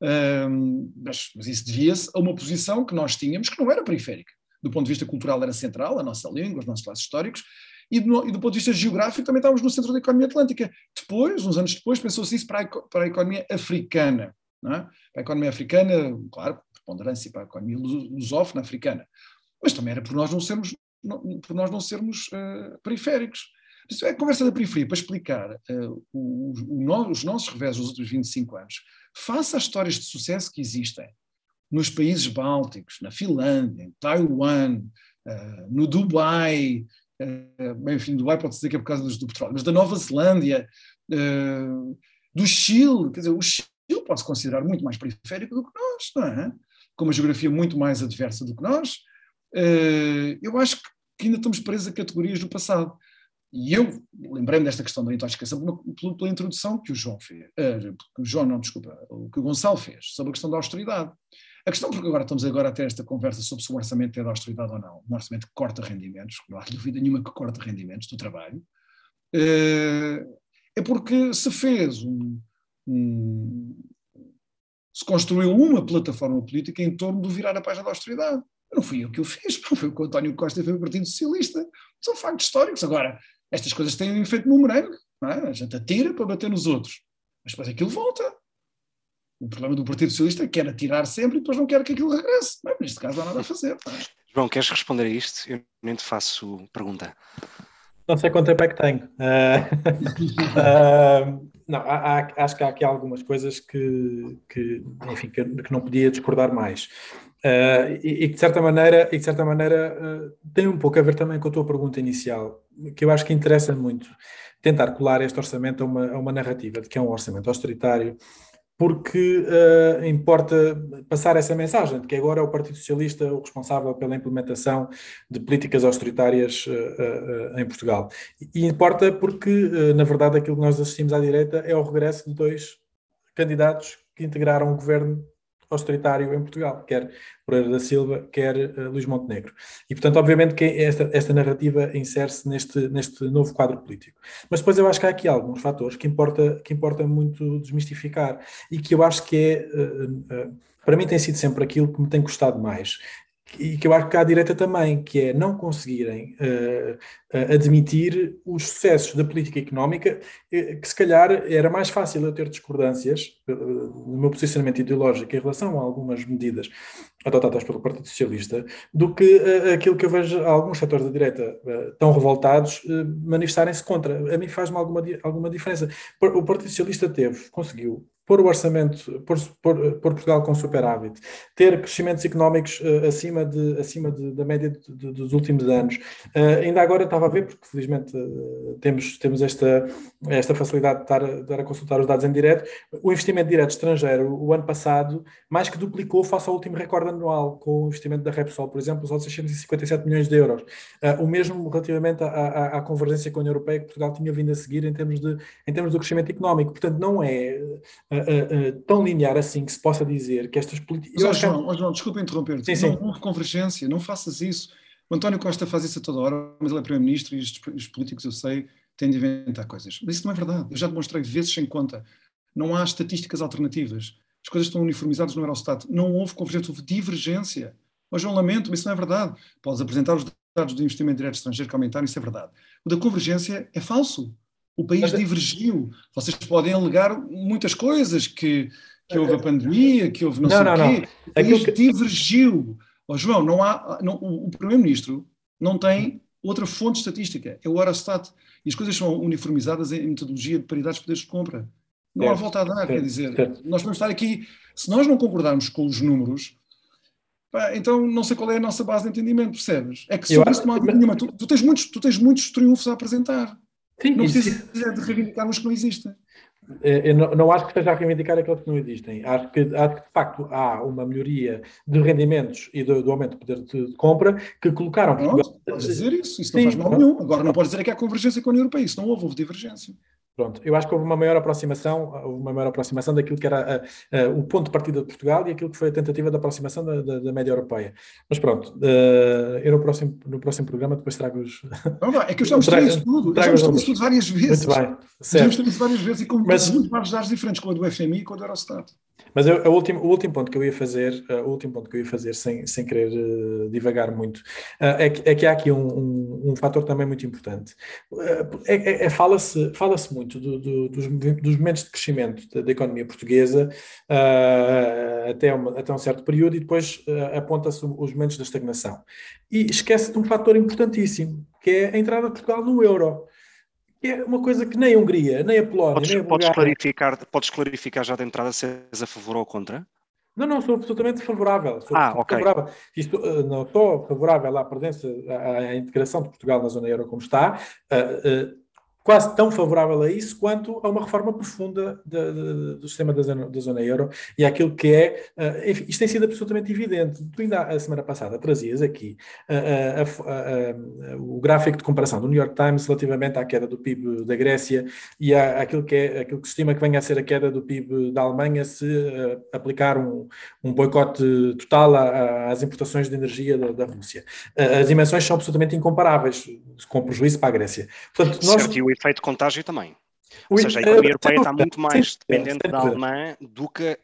Um, mas, mas isso devia-se a uma posição que nós tínhamos que não era periférica. Do ponto de vista cultural era central, a nossa língua, os nossos laços históricos, e do, e do, ponto de vista geográfico também estávamos no centro da economia atlântica. Depois, uns anos depois, pensou-se isso para a, para a economia africana. É? A economia africana, claro, preponderância para a economia lusófona africana, mas também era por nós não sermos, não, por nós não sermos uh, periféricos. Isso é a conversa da periferia para explicar uh, o, o, os nossos revés dos últimos 25 anos, face às histórias de sucesso que existem nos países bálticos, na Finlândia, em Taiwan, uh, no Dubai, uh, enfim, Dubai pode dizer que é por causa do petróleo, mas da Nova Zelândia, do Chile, quer dizer, o Chile pode se considerar muito mais periférico do que nós, não é? Com uma geografia muito mais adversa do que nós. Eh, eu acho que ainda estamos presos a categorias do passado. E eu lembrei-me desta questão da intoxicação pela, introdução que o João fez, uh, que o João, não, desculpa, que o Gonçalo fez, sobre a questão da austeridade. A questão, porque agora estamos agora a ter esta conversa sobre se o orçamento é de austeridade ou não, um orçamento que corta rendimentos, não há dúvida nenhuma que corta rendimentos do trabalho, uh, é porque se fez um, um, se construiu uma plataforma política em torno do virar a página da austeridade. Não fui eu que o fiz, foi o que o António Costa fez o Partido Socialista. São factos históricos. Agora, estas coisas têm um efeito bumerangue. É? A gente atira para bater nos outros. Mas depois aquilo volta. O problema do Partido Socialista é que quer atirar sempre e depois não quer que aquilo regresse. Mas neste caso não há nada a fazer. É? João, queres responder a isto? Eu nem te faço pergunta. Não sei quanto tempo é que tenho. Uh, uh, não, há, há, acho que há aqui algumas coisas que, que enfim, que, que, não podia discordar mais. Uh, e, e, que de certa maneira, e de certa maneira tem um pouco a ver também com a tua pergunta inicial, que eu acho que interessa muito tentar colar este orçamento a uma, a uma narrativa de que é um orçamento austeritário, porque uh, importa passar essa mensagem de que agora é o Partido Socialista o responsável pela implementação de políticas austeritárias uh, uh, em Portugal. E importa porque, na verdade, aquilo que nós assistimos à direita é o regresso de dois candidatos que integraram o governo austeritário em Portugal, quer Pereira da Silva, quer uh, Luís Montenegro. E, portanto, obviamente que esta, esta narrativa insere-se neste, neste novo quadro político. Mas depois eu acho que há aqui alguns fatores que importa, que importa muito desmistificar e que eu acho que é, uh, uh, para mim tem sido sempre aquilo que me tem custado mais, e que eu acho que há à direita também, que é não conseguirem uh, uh, admitir os sucessos da política económica, uh, que se calhar era mais fácil eu ter discordâncias no meu posicionamento ideológico em relação a algumas medidas adotadas pelo Partido Socialista, do que aquilo que eu vejo alguns setores da direita tão revoltados manifestarem-se contra. A mim faz-me alguma, alguma diferença. O Partido Socialista teve, conseguiu pôr o orçamento, pôr, pôr, pôr, Portugal com superávit, ter crescimentos económicos uh, acima, de, acima de, da média de, dos últimos anos. Uh, ainda agora estava a ver, porque felizmente uh, temos, temos esta, esta facilidade de estar, de estar, a consultar os dados em direto, o investimento direto estrangeiro, o ano passado, mais que duplicou face ao último recorde anual, com o investimento da Repsol, por exemplo, só de 657 milhões de euros. o mesmo relativamente à, à, à, convergência com a União Europeia que Portugal tinha vindo a seguir em termos de, em termos do crescimento económico. Portanto, não é uh, uh, tão linear assim que se possa dizer que estas políticas. Mas, João, que... João, desculpa interromper sim, sim. não houve convergência, não faças isso. O António Costa faz isso a toda hora, mas ele é Primeiro-Ministro e os, os políticos, eu sei, têm de inventar coisas. Mas isso não é verdade. Eu já demonstrei vezes sem conta. Não há estatísticas alternativas. As coisas estão uniformizadas no Eurostat. Não houve convergência, houve divergência. Mas João, lamento, mas isso não é verdade. Podes apresentar os dados do investimento direto estrangeiro que aumentaram, isso é verdade. O da convergência é falso. O país Mas, divergiu. Vocês podem alegar muitas coisas, que, que houve a pandemia, que houve não, não sei não, o quê. Não. O país que... divergiu. Oh, João, não há, não, o Primeiro-Ministro não tem outra fonte estatística, é o Eurostat. E as coisas são uniformizadas em metodologia de paridade de poderes de compra. Não há volta a dar, quer dizer, nós vamos estar aqui, se nós não concordarmos com os números, pá, então não sei qual é a nossa base de entendimento, percebes? É que sobre isso não há nenhuma. Tu, tu, tens muitos, tu tens muitos triunfos a apresentar. Sim, não precisa de reivindicar os que não existem. É, eu não, não, acho que esteja a reivindicar aqueles que não existem. Acho que, acho que, de facto, há uma melhoria de rendimentos e do, do aumento de poder de, compra que colocaram. Não, Portugal... podes dizer isso, isso Sim, não faz mal nenhum. Agora não podes dizer que há convergência com a União Europeia, isso não houve, houve divergência. Pronto, eu acho que houve uma maior aproximação, uma maior aproximação daquilo que era a, a, o ponto de partida de Portugal e aquilo que foi a tentativa de aproximação da, da, da média europeia. Mas pronto, uh, eu no próximo, no próximo programa depois trago os. É que eu já mostrei isso tudo, eu já mostrei isso tudo várias vezes. Muito bem, certo. Já mostrei isso várias vezes e com Mas, muito mais dados diferentes, com a do FMI e com a do Eurostat. Mas eu, o, último, o último ponto que eu ia fazer, uh, o último ponto que eu ia fazer sem, sem querer uh, divagar muito, uh, é, que, é que há aqui um, um, um fator também muito importante. É, é, é fala-se fala muito do, do, dos, dos, momentos de crescimento da, da economia portuguesa até, uma, até um certo período e depois aponta-se os momentos da estagnação. E esquece de um fator importantíssimo, que é a entrada de Portugal no euro é uma coisa que nem a Hungria, nem a Polónia, podes, nem a podes clarificar, podes clarificar já de entrada se és a favor ou contra? Não, não, sou absolutamente favorável. Sou ah, ok. Favorável. Isto, uh, não estou favorável à presença, à, à, integração de Portugal na zona euro como está. Uh, uh, quase tão favorável a isso quanto a uma reforma profunda de, de, do sistema da zona, da zona, euro e àquilo que é, uh, enfim, isto tem sido absolutamente evidente. Tu ainda a semana passada trazias aqui uh, o gráfico de comparação do New York Times relativamente à queda do PIB da Grécia e à, àquilo, que é, àquilo que se estima que venha a ser a queda do PIB da Alemanha se aplicar um, um boicote total às importações de energia da, da Rússia. as dimensões são absolutamente incomparáveis, com prejuízo para a Grécia. Portanto, nós, efeito contágio também. Ou seja, a economia europeia está muito mais dependente da alemã do que,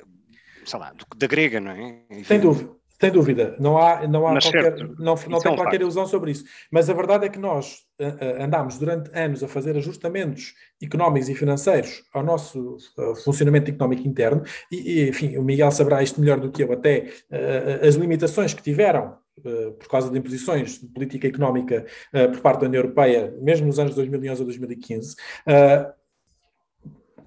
sei lá, do que da grega, não é? Sem dúvida. Sem dúvida, não há, não há qualquer, certo, não, não tem é qualquer ilusão sobre isso. Mas a verdade é que nós uh, andámos durante anos a fazer ajustamentos económicos e financeiros ao nosso uh, funcionamento económico interno, e, e, enfim, o Miguel saberá isto melhor do que eu, até as limitações que tiveram por causa de imposições de política económica uh, por parte da União Europeia, mesmo nos anos 2011 a 2015, uh,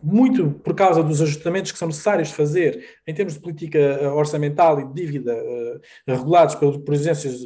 muito por causa dos ajustamentos que são necessários fazer em termos de política eh, orçamental e de dívida uh, regulados pelas presidências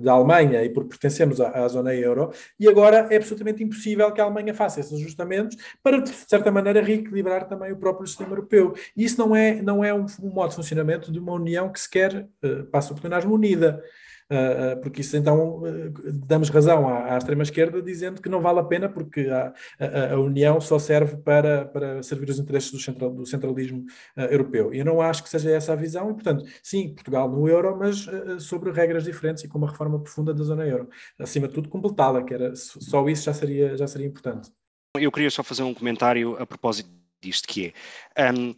da Alemanha e por pertencermos à, à, zona euro, e agora é absolutamente impossível que a Alemanha faça esses ajustamentos para, de certa maneira, reequilibrar também o próprio sistema europeu. E isso não é, não é um, um modo de funcionamento de uma União que se quer, uh, passa o plenário, unida. Uh, porque isso então uh, damos razão à, à extrema-esquerda dizendo que não vale a pena porque a, a, a, União só serve para, para servir os interesses do, central, do centralismo europeu. E eu não acho que seja essa a visão, e portanto, sim, Portugal no euro, mas sobre regras diferentes e com uma reforma profunda da zona euro. Acima de tudo, completá-la, que era só isso já seria, já seria importante. Eu queria só fazer um comentário a propósito disto, que é. Um,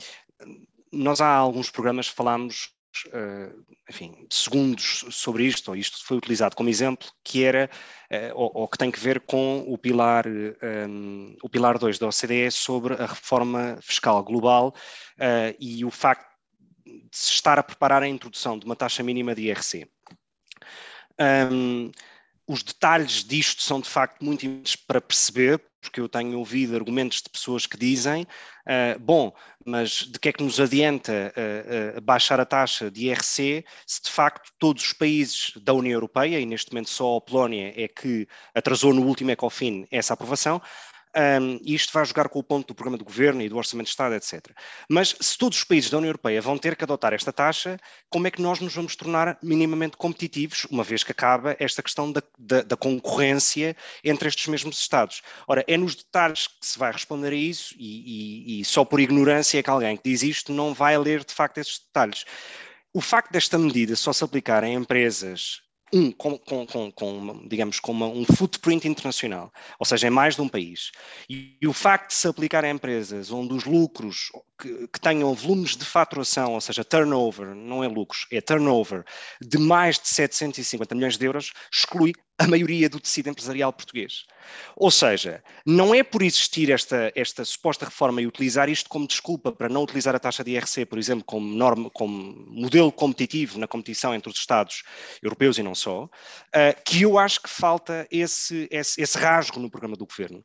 nós há alguns programas falámos uh, enfim, segundos sobre isto, ou isto foi utilizado como exemplo, que era, uh, ou, ou, que tem que ver com o pilar, um, ehm, o pilar 2 da OCDE sobre a reforma fiscal global uh, e o facto de se estar a preparar a introdução de uma taxa mínima de IRC. Um, ehm, os detalhes disto são de facto muito importantes para perceber, porque eu tenho ouvido argumentos de pessoas que dizem: uh, bom, mas de que é que nos adianta uh, uh, baixar a taxa de IRC se de facto todos os países da União Europeia, e neste momento só a Polónia é que atrasou no último ECOFIN essa aprovação, um, e isto vai jogar com o ponto do programa do governo e do orçamento de Estado, etc. Mas se todos os países da União Europeia vão ter que adotar esta taxa, como é que nós nos vamos tornar minimamente competitivos, uma vez que acaba esta questão da, da, da concorrência entre estes mesmos Estados? Ora, é nos detalhes que se vai responder a isso, e, e, e só por ignorância é que alguém que diz isto não vai ler de facto esses detalhes. O facto desta medida só se aplicar em empresas um, com, com, com, com, digamos, com uma, um footprint internacional, ou seja, em mais de um país. E, e, o facto de se aplicar a empresas onde os lucros que, que, tenham volumes de faturação, ou seja, turnover, não é lucros, é turnover, de mais de 750 milhões de euros, exclui a maioria do tecido empresarial português. Ou seja, não é por existir esta, esta suposta reforma e utilizar isto como desculpa para não utilizar a taxa de IRC, por exemplo, como, norma, como modelo competitivo na competição entre os Estados europeus e não só, uh, que eu acho que falta esse, esse, esse rasgo no programa do governo.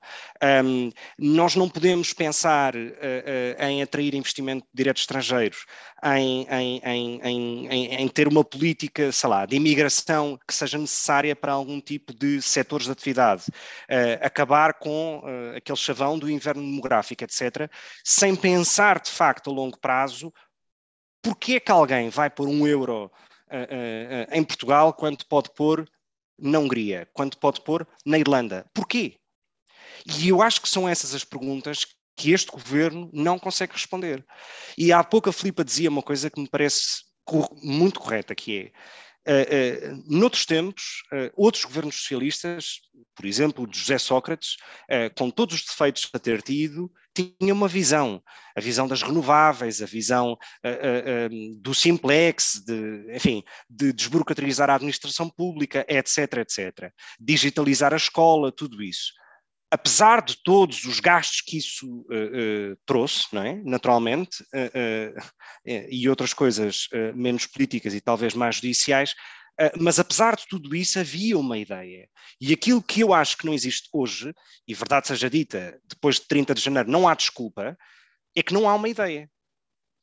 Um, nós não podemos pensar uh, uh, em atrair investimento direto estrangeiro, em, em, em, em, ter uma política, sei lá, de imigração que seja necessária para algum tipo de setores de atividade, uh, acabar com uh, aquele chavão do inverno demográfico, etc., sem pensar de facto a longo prazo porque é que alguém vai pôr um euro uh, em Portugal quando pode pôr na Hungria, quando pode pôr na Irlanda. Porquê? E eu acho que são essas as perguntas que este governo não consegue responder. E há pouco a Filipa dizia uma coisa que me parece muito correta, que é Uh, uh, noutros tempos, uh, outros governos socialistas, por exemplo, o de José Sócrates, com todos os defeitos a ter tido, tinha uma visão, a visão das renováveis, a visão do simplex, de, enfim, de desburocratizar a administração pública, etc, etc. Digitalizar a escola, tudo isso apesar de todos os gastos que isso uh, uh, trouxe, não é? naturalmente, uh, e outras coisas menos políticas e talvez mais judiciais, mas apesar de tudo isso, havia uma ideia. E aquilo que eu acho que não existe hoje, e verdade seja dita, depois de 30 de janeiro não há desculpa, é que não há uma ideia.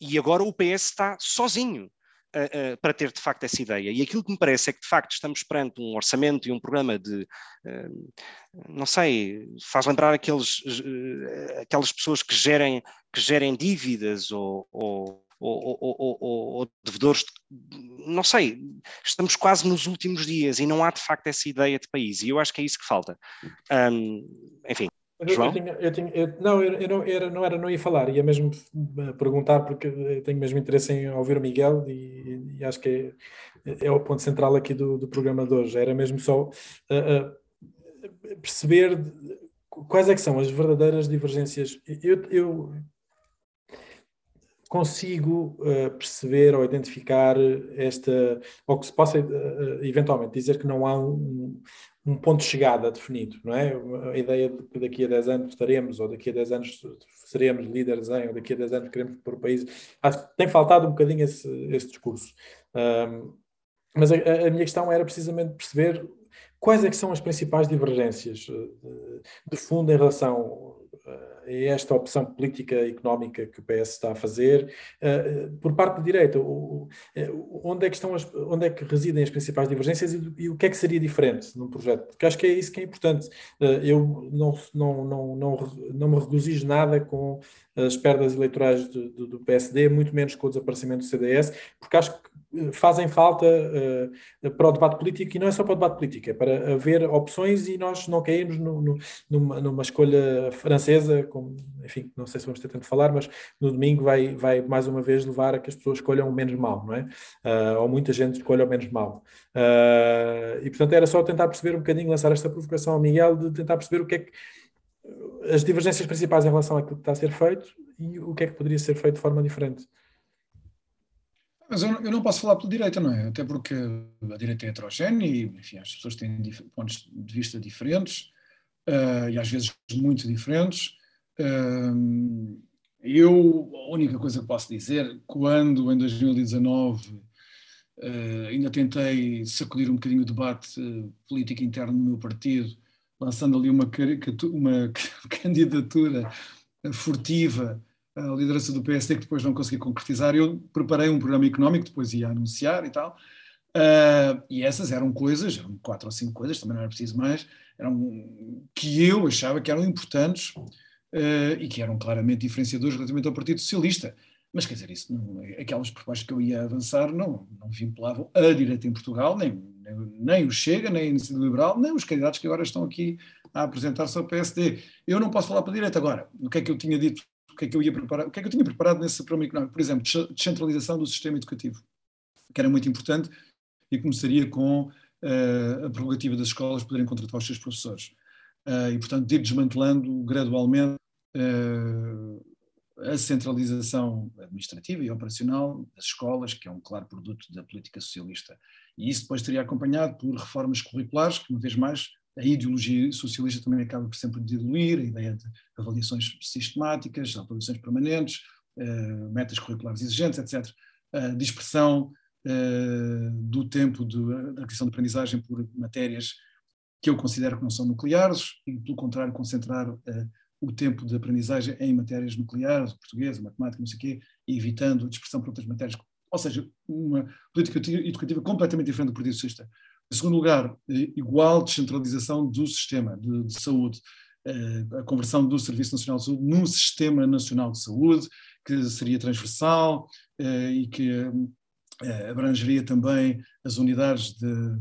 E agora o PS está sozinho. Uh, uh, para ter de facto essa ideia. E aquilo que me parece é que de facto estamos perante um orçamento e um programa de, uh, não sei, faz lembrar aqueles, aquelas pessoas que gerem, que gerem dívidas ou, ou ou, ou, ou, ou, devedores, não sei, estamos quase nos últimos dias e não há de facto essa ideia de país, e eu acho que é isso que falta. Um, enfim. João? Eu, tinha, eu, tinha, eu não, eu, não, era, não era, não ia falar, ia mesmo perguntar, porque eu tenho mesmo interesse em ouvir o Miguel e, e acho que é, é, o ponto central aqui do, do programa de hoje. Era mesmo só uh, uh, perceber quais é que são as verdadeiras divergências. Eu, eu consigo uh, perceber ou identificar esta, ou que se possa eventualmente dizer que não há um, um, ponto de chegada definido, não é? A ideia de que daqui a 10 anos estaremos, ou daqui a 10 anos seremos líderes em, ou daqui a 10 anos queremos pôr o país. Acho que tem faltado um bocadinho esse, esse discurso. Um, mas a, a, minha questão era precisamente perceber quais é que são as principais divergências de, de fundo em relação é esta opção política e económica que o PS está a fazer. Uh, por parte da direita, uh, onde, é que estão as, onde é que residem as principais divergências e, o que é que seria diferente num projeto? Porque acho que é isso que é importante. Eu não, não, não, não, não me regozijo nada com as perdas eleitorais do, do, do, PSD, muito menos com o desaparecimento do CDS, porque acho que fazem falta uh, para o debate político e não é só para o debate político, é para haver opções e nós não caímos no, no, numa, numa, escolha francesa, como, enfim, não sei se vamos ter tempo de falar, mas no domingo vai, vai mais uma vez levar a que as pessoas escolham o menos mal, não é? Uh, ou muita gente escolha o menos mal. Uh, e portanto era só tentar perceber um bocadinho, lançar esta provocação ao Miguel, de tentar perceber o que é que as divergências principais em relação àquilo que está a ser feito e o que é que poderia ser feito de forma diferente. Mas eu, eu, não posso falar pela direita, não é? Até porque a direita é heterogénea e, enfim, as pessoas têm pontos de vista diferentes uh, e às vezes muito diferentes. Uh, eu, a única coisa que posso dizer, quando em 2019 uh, eh, ainda tentei sacudir um bocadinho o debate político interno no meu partido, lançando ali uma, uma candidatura furtiva a liderança do PSD que depois não consegui concretizar. Eu preparei um programa económico, depois ia anunciar e tal. Uh, e essas eram coisas, eram quatro ou cinco coisas, também não era preciso mais, eram que eu achava que eram importantes uh, e que eram claramente diferenciadores relativamente ao Partido Socialista. Mas quer dizer, isso não, aquelas propostas que eu ia avançar não, não vinculavam a direita em Portugal, nem, nem, nem o Chega, nem a Iniciativa Liberal, nem os candidatos que agora estão aqui a apresentar-se ao PSD. Eu não posso falar para a direita agora. O que é que eu tinha dito que é que eu ia preparar, o que é que eu tinha preparado nesse programa económico? Por exemplo, descentralização do sistema educativo, que era muito importante e começaria com uh, a prerrogativa das escolas poderem contratar os seus professores. Uh, e, portanto, de ir desmantelando gradualmente uh, a centralização administrativa e operacional das escolas, que é um claro produto da política socialista. E isso depois teria acompanhado por reformas curriculares, que, uma vez mais, a ideologia socialista também acaba por sempre diluir a ideia de avaliações sistemáticas, avaliações permanentes, uh, metas curriculares exigentes, etc. Uh, dispersão uh, do tempo de, da aquisição de aprendizagem por matérias que eu considero que não são nucleares e, pelo contrário, concentrar o tempo de aprendizagem em matérias nucleares, português, matemática, não sei o quê, evitando a dispersão por outras matérias. Ou seja, uma política educativa completamente diferente do Partido Socialista. Em segundo lugar, eh, igual descentralização do sistema de, de saúde, eh, a conversão do Serviço Nacional de Saúde num Sistema Nacional de Saúde, que seria transversal eh, e que abrangeria também as unidades de,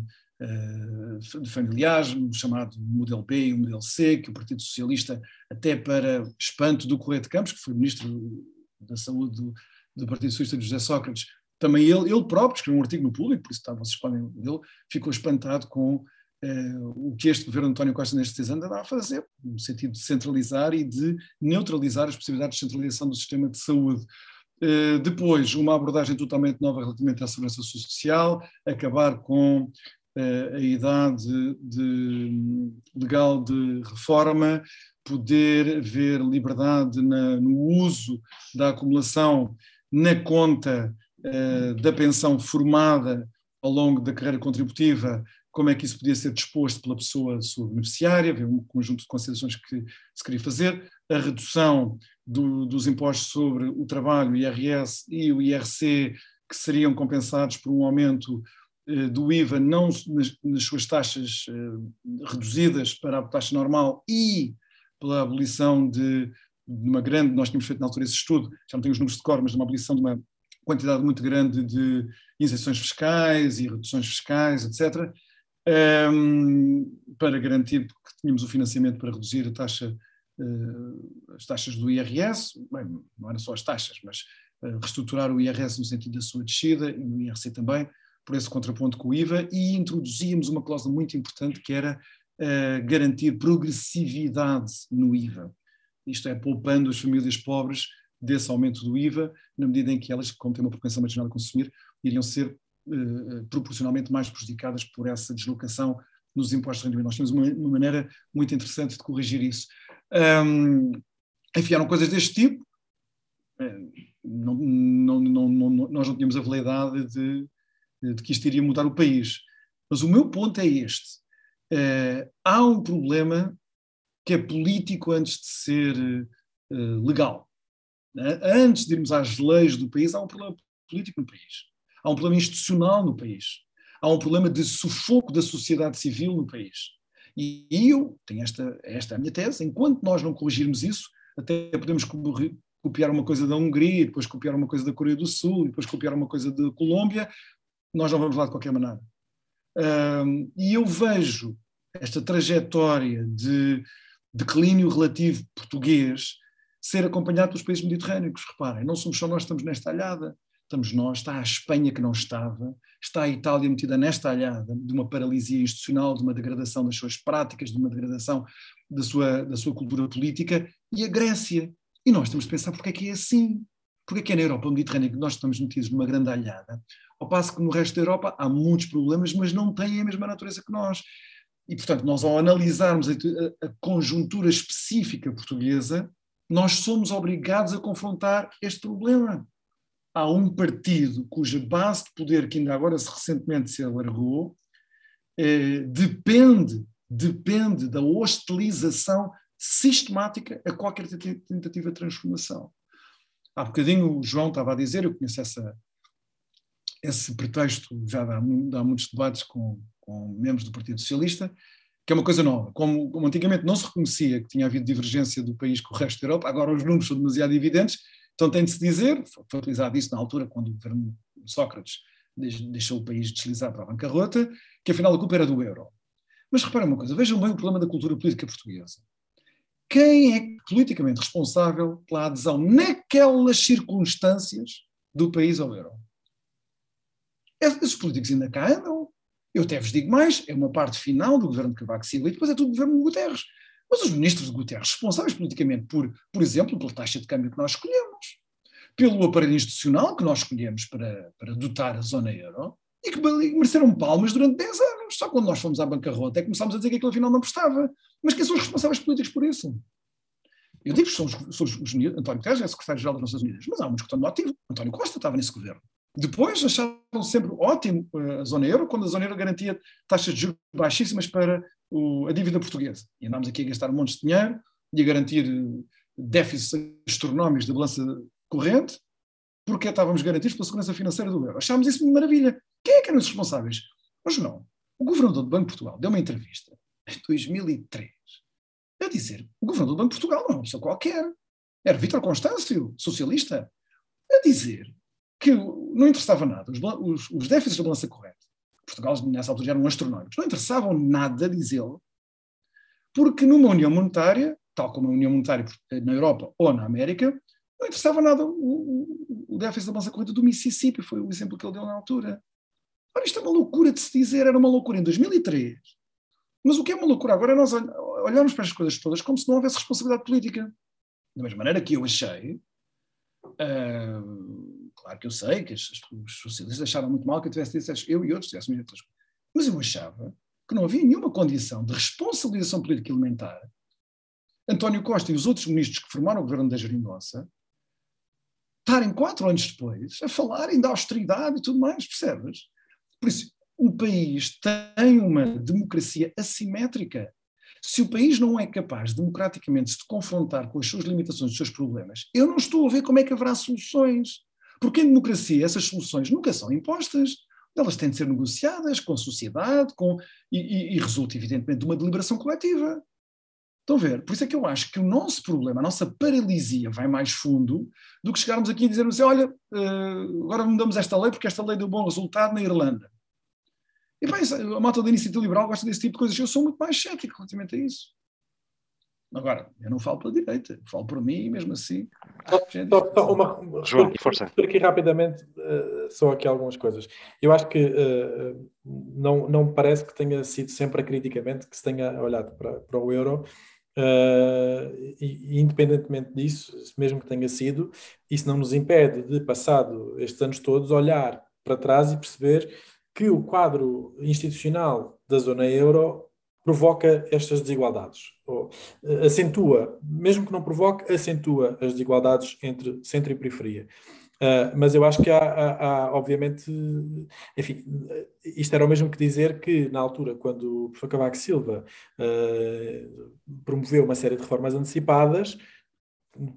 de familiares, chamado modelo B e o modelo C, que o Partido Socialista, até para espanto do Correio de Campos, que foi ministro da Saúde do, do Partido Socialista de José Sócrates, também ele, ele próprio escreveu um artigo no público, por isso tá, vocês podem ele ficou espantado com eh, o que este governo António Costa nestes seis anos anda a fazer, no sentido de centralizar e de neutralizar as possibilidades de centralização do sistema de saúde. Uh, depois, uma abordagem totalmente nova relativamente à segurança social, acabar com uh, a idade de, legal de reforma, poder haver liberdade na, no uso da acumulação na conta da pensão formada ao longo da carreira contributiva, como é que isso podia ser disposto pela pessoa sua beneficiária, havia um conjunto de considerações que se queria fazer, a redução do, dos impostos sobre o trabalho, o IRS e o IRC que seriam compensados por um aumento eh, do IVA, não nas, nas suas taxas eh, reduzidas para a taxa normal e pela abolição de, de, uma grande, nós tínhamos feito na altura esse estudo, já não tenho os números de cor, mas de uma abolição de uma quantidade muito grande de isenções fiscais e reduções fiscais, etc., um, ehm, para garantir que tínhamos o financiamento para reduzir a taxa, uh, as taxas do IRS, bem, não eram só as taxas, mas uh, reestruturar o IRS no sentido da sua descida e o IRC também, por esse contraponto com o IVA e introduzíamos uma cláusula muito importante que era uh, garantir progressividade no IVA. Isto é, poupando as famílias pobres desse aumento do IVA, na medida em que elas, como têm uma propensão marginal a consumir, iriam ser uh, proporcionalmente mais prejudicadas por essa deslocação nos impostos de rendimento. Nós temos uma, uma maneira muito interessante de corrigir isso. Um, enfiaram coisas deste tipo, não, não, não, nós não tínhamos a veleidade de de que isto iria mudar o país. Mas o meu ponto é este. Uh, há um problema que é político antes de ser uh, legal. Né? Antes de irmos às leis do país, há um problema político no país. Há um problema institucional no país. Há um problema de sufoco da sociedade civil no país. E eu tenho esta, esta é a minha tese, enquanto nós não corrigirmos isso, até podemos copiar uma coisa da Hungria, depois copiar uma coisa da Coreia do Sul, depois copiar uma coisa da Colômbia, nós não vamos lá de qualquer maneira. Um, e eu vejo esta trajetória de declínio relativo português ser acompanhado pelos países mediterrâneos. Reparem, não somos só nós que estamos nesta alhada, estamos nós, está a Espanha que não estava, está a Itália metida nesta alhada de uma paralisia institucional, de uma degradação das suas práticas, de uma degradação da sua, da sua cultura política, e a Grécia. E nós temos de pensar porque é que é assim. Porque é que é na Europa Mediterrânea que nós estamos metidos numa grande alhada, ao passo que no resto da Europa há muitos problemas, mas não têm a mesma natureza que nós. E, portanto, nós ao analisarmos a, a conjuntura específica portuguesa, nós somos obrigados a confrontar este problema. Há um partido cuja base de poder, que ainda agora se recentemente se alargou, eh, depende, depende da hostilização sistemática a qualquer tentativa de transformação. Há bocadinho o João estava a dizer, eu conheço essa, esse pretexto já dá, muitos debates com, com, membros do Partido Socialista, que é uma coisa nova. Como, como, antigamente não se reconhecia que tinha havido divergência do país com o resto da Europa, agora os números são demasiado evidentes, então tem de se dizer, foi utilizado isso na altura quando o governo Sócrates deixou o país deslizar para a bancarrota, que afinal a culpa era do euro. Mas reparem uma coisa, vejam bem o problema da cultura política portuguesa. Quem é politicamente responsável pela adesão naquelas circunstâncias do país ao euro? Esses políticos ainda cá andam. Eu até vos digo mais, é uma parte final do governo de Cavaco Silva e depois é tudo governo de Guterres. Mas os ministros de Guterres, responsáveis politicamente por, por exemplo, pela taxa de câmbio que nós escolhemos, pelo aparelho institucional que nós escolhemos para, para dotar a zona euro, e que mereceram palmas durante 10 anos. Só quando nós fomos à bancarrota é que começámos a dizer que aquilo afinal não prestava. Mas quem são os responsáveis políticos por isso? Eu digo que são os, são os, os António Guterres é secretário-geral das Nações Unidas, mas há muitos que estão no ativo. António Costa estava nesse governo. Depois acharam sempre ótimo eh, a zona euro, quando a zona euro garantia taxas de juros baixíssimas para o, a dívida portuguesa. E andámos aqui a gastar um monte de dinheiro e a garantir eh, déficits astronómicos da balança corrente, porque estávamos garantidos pela segurança financeira do euro. Achámos isso uma maravilha. Quem é que eram os responsáveis? Mas não. O governador do Banco de Portugal deu uma entrevista em 2003 a dizer o governador do Banco de Portugal não é uma pessoa qualquer. Era Vítor Constâncio, socialista, a dizer que não interessava nada, os, os, os déficits da balança corrente, Portugal nessa altura já eram astronómicos, não interessavam nada, diz ele, porque numa união monetária, tal como a união monetária na Europa ou na América, não interessava nada o, o, o déficit da balança corrente do Mississippi, foi o exemplo que ele deu na altura. Ora, isto é uma loucura de se dizer, era uma loucura em 2003. Mas o que é uma loucura agora é nós olharmos para as coisas todas como se não houvesse responsabilidade política. Da mesma maneira que eu achei, uh, Claro que eu sei que os socialistas acharam muito mal que eu tivesse dito, eu e outros outras coisas. Mas eu achava que não havia nenhuma condição de responsabilização política elementar. António Costa e os outros ministros que formaram o governo da Geringonça estarem quatro anos depois a falarem da austeridade e tudo mais, percebes? Por isso, o país tem uma democracia assimétrica. Se o país não é capaz democraticamente de se confrontar com as suas limitações, os seus problemas, eu não estou a ver como é que haverá soluções. Porque em democracia essas soluções nunca são impostas, elas têm de ser negociadas com a sociedade com, e, e, e resulta, evidentemente, de uma deliberação coletiva. Estão a ver? Por isso é que eu acho que o nosso problema, a nossa paralisia vai mais fundo do que chegarmos aqui e dizermos assim, olha, uh, agora mudamos esta lei porque esta lei deu bom resultado na Irlanda. E bem, a malta da iniciativa liberal gosta desse tipo de coisas. Eu sou muito mais cético relativamente a isso. Agora, eu não falo pela direita, falo por mim e mesmo assim. Gente... Só, só uma, João, força. aqui rapidamente uh, só aqui algumas coisas. Eu acho que uh, não, não parece que tenha sido sempre criticamente que se tenha olhado para, para o euro. Uh, e, independentemente disso, mesmo que tenha sido, isso não nos impede de, passado estes anos todos, olhar para trás e perceber que o quadro institucional da zona euro provoca estas desigualdades, ou eh, acentua, mesmo que não provoque, acentua as desigualdades entre centro e periferia. Uh, mas eu acho que há, há, há, obviamente, enfim, isto era o mesmo que dizer que, na altura, quando o professor Cavaco Silva uh, promoveu uma série de reformas antecipadas,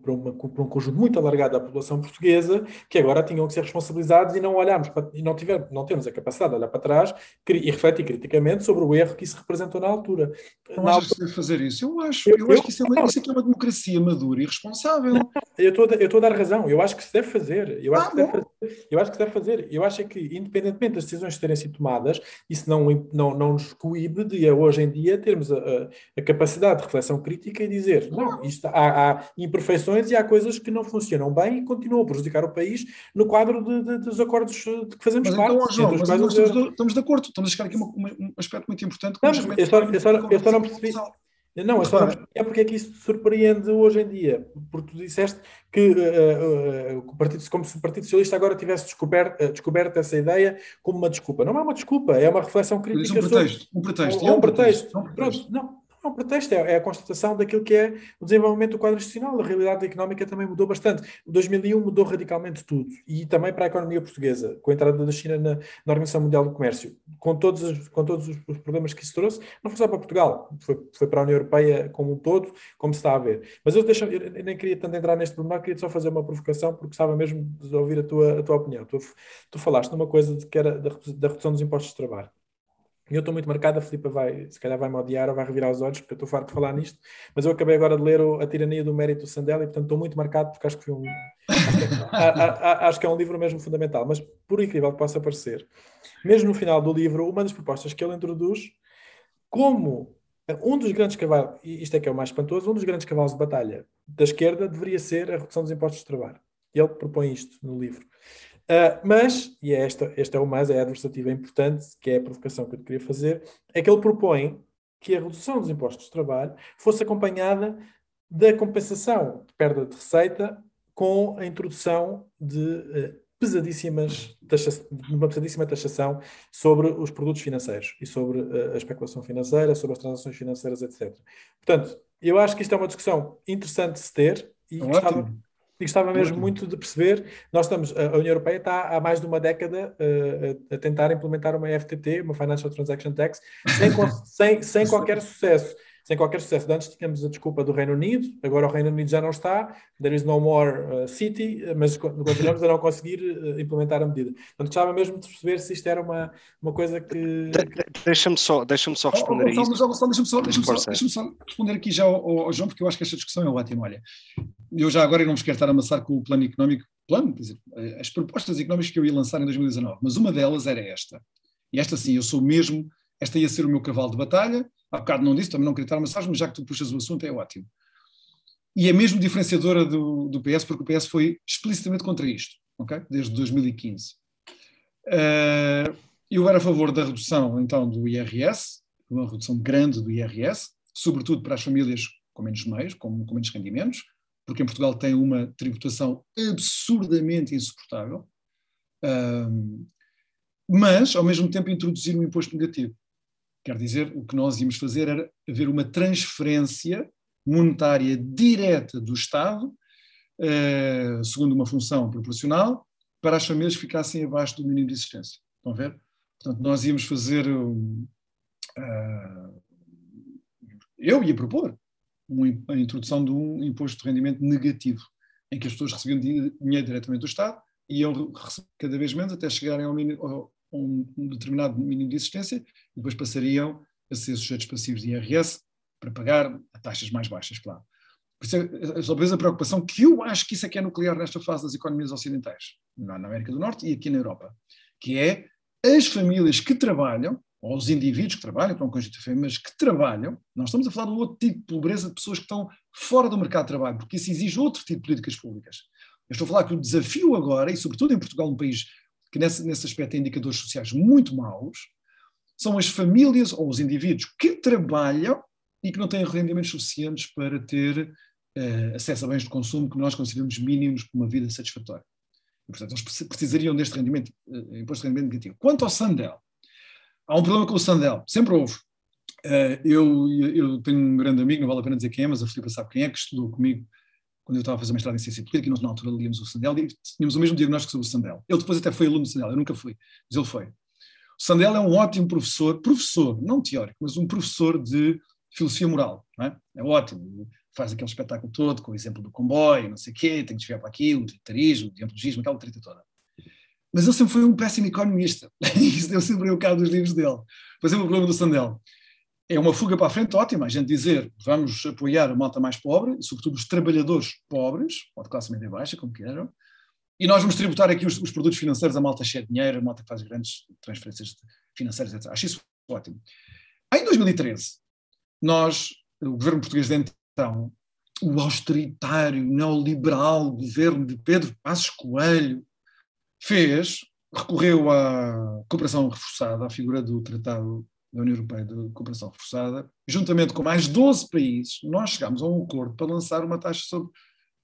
para, uma, para, um conjunto muito alargado da população portuguesa, que agora tinham que ser responsabilizados e não olharmos para, e não, tiver, não temos a capacidade de olhar para trás e refletir criticamente sobre o erro que isso representou na altura. Não na altura... fazer isso? Eu acho, eu, eu acho que isso é, uma, isso é, é uma democracia madura e responsável. Não, eu estou, eu estou a dar razão, eu acho que se deve fazer. Eu acho, ah, que, deve fazer, eu acho que se deve fazer. Eu acho que, independentemente das decisões terem sido tomadas, isso não, não, não nos coíbe de hoje em dia termos a, a, a capacidade de reflexão crítica e dizer, não, isto, há, há imperfeições e há coisas que não funcionam bem e continuam a prejudicar o país no quadro de, de, dos acordos de que fazemos mas parte. Então, João, mas nós estamos, de, estamos de acordo, estamos a chegar aqui a um aspecto muito importante. Não, eu, só, eu, só, eu só não percebi. Não, eu só é porque é que isso surpreende hoje em dia. Porque tu disseste que uh, uh, o partido, como se o Partido Socialista agora tivesse descoberto, uh, descoberto essa ideia como uma desculpa. Não é uma desculpa, é uma reflexão crítica. É um pretexto. Um pretexto. É um pretexto. Um pretexto. Pronto, não, não, o pretexto é, é, a constatação daquilo que é o desenvolvimento do quadro institucional. A realidade económica também mudou bastante. 2001 mudou radicalmente tudo. E também para a economia portuguesa, com a entrada da China na, na Organização Mundial do Comércio. Com todos, os, com todos os, os, problemas que isso trouxe, não foi só para Portugal, foi, foi para a União Europeia como um todo, como se está a ver. Mas eu, deixo, eu nem queria tanto entrar neste problema, queria só fazer uma provocação, porque estava mesmo de ouvir a tua, a tua opinião. Tu, tu falaste numa coisa de que era da, da redução dos impostos de trabalho. Eu estou muito marcada, a Filipe vai, se calhar vai-me odiar ou vai revirar os olhos, porque eu estou farto de falar nisto, mas eu acabei agora de ler o, A Tirania do Mérito Sandel e, portanto, estou muito marcado porque acho que foi um. acho, que é um livro mesmo fundamental, mas por incrível que possa parecer, mesmo no final do livro, uma das propostas que ele introduz, como um dos grandes cavalos, e isto é que é o mais espantoso, um dos grandes cavalos de batalha da esquerda deveria ser a redução dos impostos de trabalho. E ele propõe isto no livro. Uh, mas, e é esta, este é o mais, é a adversativa importante, que é a provocação que eu queria fazer, é que ele propõe que a redução dos impostos de trabalho fosse acompanhada da compensação de perda de receita com a introdução de uh, pesadíssimas taxa, uma pesadíssima taxação sobre os produtos financeiros e sobre uh, a especulação financeira, sobre as transações financeiras, etc. Portanto, eu acho que isto é uma discussão interessante de se ter e Ótimo. gostava, e gostava mesmo muito de perceber. Nós estamos, a União Europeia está há mais de uma década uh, a tentar implementar uma FTT, uma Financial Transaction Tax, sem, sem, sem qualquer sucesso sem qualquer sucesso. Antes tínhamos a desculpa do Reino Unido, agora o Reino Unido já não está, there is no more uh, city, mas continuamos a não conseguir uh, implementar a medida. Portanto, gostava mesmo de perceber se isto era uma, uma coisa que. De, deixa-me só, deixa só responder oh, oh, a isso. Deixa-me só, deixa só, deixa só responder aqui já ao, ao, João, porque eu acho que esta discussão é ótima. Olha, eu já agora não vos quero estar a amassar com o plano económico, plano, quer dizer, as propostas económicas que eu ia lançar em 2019, mas uma delas era esta. E esta sim, eu sou mesmo, esta ia ser o meu cavalo de batalha, há bocado não disse, também não queria estar a massagem, mas já que tu puxas o assunto, é ótimo. E é mesmo diferenciadora do, do PS, porque o PS foi explicitamente contra isto, ok? Desde 2015. Uh, eu era a favor da redução, então, do IRS, uma redução grande do IRS, sobretudo para as famílias com menos meios, com, com menos rendimentos, porque em Portugal tem uma tributação absurdamente insuportável, mas, ao mesmo tempo, introduzir um imposto negativo. Quer dizer, o que nós íamos fazer era haver uma transferência monetária direta do Estado, eh, segundo uma função proporcional, para as famílias que ficassem abaixo do mínimo de existência. Estão a ver? Portanto, nós íamos fazer. Uh, eu ia propor a introdução de um imposto de rendimento negativo, em que as pessoas recebiam dinheiro diretamente do Estado, iam cada vez menos até chegarem ao, mínimo, um, um determinado mínimo de existência e depois passariam a ser sujeitos passivos de IRS para pagar a taxas mais baixas, claro. Por isso é, talvez a preocupação que eu acho que isso é que é nuclear nesta fase das economias ocidentais, na América do Norte e aqui na Europa, que é as famílias que trabalham, ou os indivíduos que trabalham, para um conjunto de famílias que trabalham, nós estamos a falar de um outro tipo de pobreza de pessoas que estão fora do mercado de trabalho, porque isso exige outro tipo de políticas públicas. Eu estou a falar que o desafio agora, e sobretudo em Portugal, um país que nesse, nesse aspecto tem indicadores sociais muito maus, são as famílias ou os indivíduos que trabalham e que não têm rendimentos suficientes para ter uh, acesso a bens de consumo que nós consideramos mínimos para uma vida satisfatória. E, portanto, eles precisariam deste rendimento, uh, imposto de rendimento negativo. Quanto ao Sandel, há um problema com o Sandel, sempre houve. Uh, eu, eu, tenho um grande amigo, não vale a pena dizer quem é, mas a Filipe sabe quem é, que estudou comigo quando eu estava a fazer mestrado em ciência política, nós na altura líamos o Sandel e tínhamos o mesmo diagnóstico sobre o Sandel. Ele depois até foi aluno do Sandel, eu nunca fui, mas ele foi. O Sandel é um ótimo professor, professor, não teórico, mas um professor de filosofia moral, é? é? ótimo, faz aquele espetáculo todo com o exemplo do comboio, não sei o quê, tem que desviar para aquilo, utilitarismo, o deontologismo, aquela treta toda. Mas ele sempre foi um péssimo economista, deu sempre o cabo dos livros dele. Por exemplo, o problema do Sandel é uma fuga para a frente ótima, a gente dizer vamos apoiar a malta mais pobre, sobretudo os trabalhadores pobres, ou de classe média baixa, como queiram, e nós vamos tributar aqui os, os, produtos financeiros, a malta cheia de dinheiro, a malta que faz grandes transferências financeiras, etc. Acho isso ótimo. Em 2013, nós, o governo português de então, o austeritário, neoliberal governo de Pedro Passos Coelho, fez, recorreu à cooperação reforçada, à figura do Tratado da União Europeia de Cooperação Reforçada, juntamente com mais 12 países, nós chegámos a um acordo para lançar uma taxa sobre,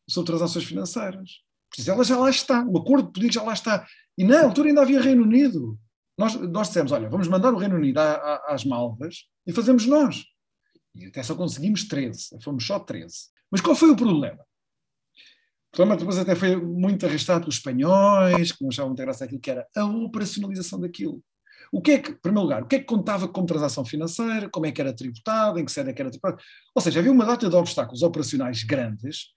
sobre transações financeiras. Por isso, ela já lá está, o acordo político já lá está. E na altura ainda havia Reino Unido. Nós, nós dissemos, olha, vamos mandar o Reino Unido às Malvas e fazemos nós. E até só conseguimos 13, fomos só 13. Mas qual foi o problema? O problema depois até foi muito arrastado pelos espanhóis, que não achavam muita graça aquilo que era a operacionalização daquilo. O que é que, em primeiro lugar, o que é que contava como transação financeira, como é que era tributado, em que sede é que era tributado? Ou seja, havia uma data de obstáculos operacionais grandes,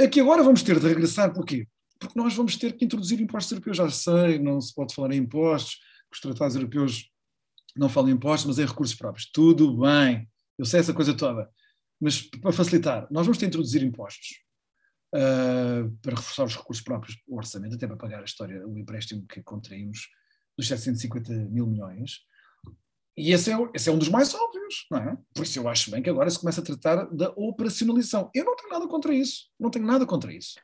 a que agora vamos ter de regressar, porquê? Porque nós vamos ter que introduzir impostos europeus, já sei, não se pode falar em impostos, os tratados europeus não falam em impostos, mas em recursos próprios. Tudo bem, eu sei essa coisa toda. Mas para facilitar, nós vamos ter de introduzir impostos uh, para reforçar os recursos próprios, o orçamento, até para pagar a história, o empréstimo que contraímos dos 750 mil milhões. E esse é, esse é um dos mais óbvios, não é? Por isso eu acho bem que agora se começa a tratar da operacionalização. Eu não tenho nada contra isso, não tenho nada contra isso.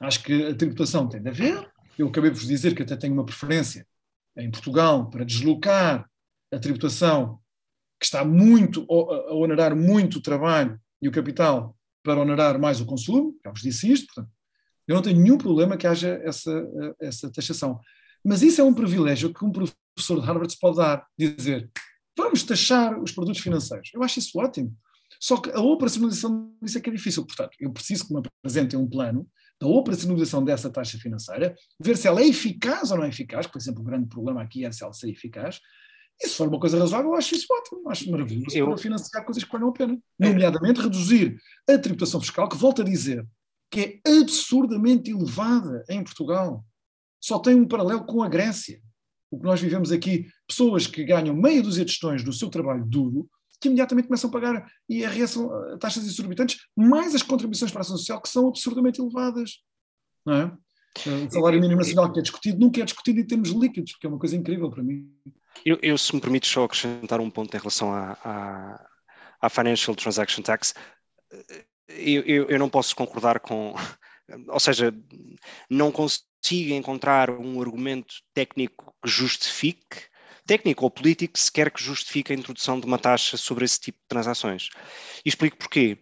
Acho que a tributação tem de haver. Eu acabei de vos dizer que até tenho uma preferência em Portugal para deslocar a tributação que está muito a onerar muito o trabalho e o capital para onerar mais o consumo, já vos disse isto, portanto, eu não tenho nenhum problema que haja essa, essa taxação. Mas isso é um privilégio que um professor de Harvard se pode dar, dizer, vamos taxar os produtos financeiros. Eu acho isso ótimo. Só que a operacionalização disso é que é difícil. Portanto, eu preciso que me apresentem um plano da operacionalização dessa taxa financeira, ver se ela é eficaz ou não é eficaz, por exemplo, o grande problema aqui é se ela ser eficaz, e se for uma coisa razoável, eu acho isso ótimo, acho maravilhoso eu... para financiar coisas que valham a pena. Nomeadamente reduzir a tributação fiscal, que volto a dizer, que é absurdamente elevada em Portugal só tem um paralelo com a Grécia. O que nós vivemos aqui, pessoas que ganham meia dúzia de tostões do seu trabalho duro, que imediatamente começam a pagar IRS, taxas exorbitantes, mais as contribuições para a ação social, que são absurdamente elevadas. Não é? O salário mínimo nacional que é discutido nunca é discutido em termos líquidos, que é uma coisa incrível para mim. Eu, eu se me permites só acrescentar um ponto em relação à, à, à Financial Transaction Tax, eu, eu, eu, não posso concordar com, ou seja, não consigo encontrar um argumento técnico que justifique, técnico ou político, sequer que justifique a introdução de uma taxa sobre esse tipo de transações. E explico porquê.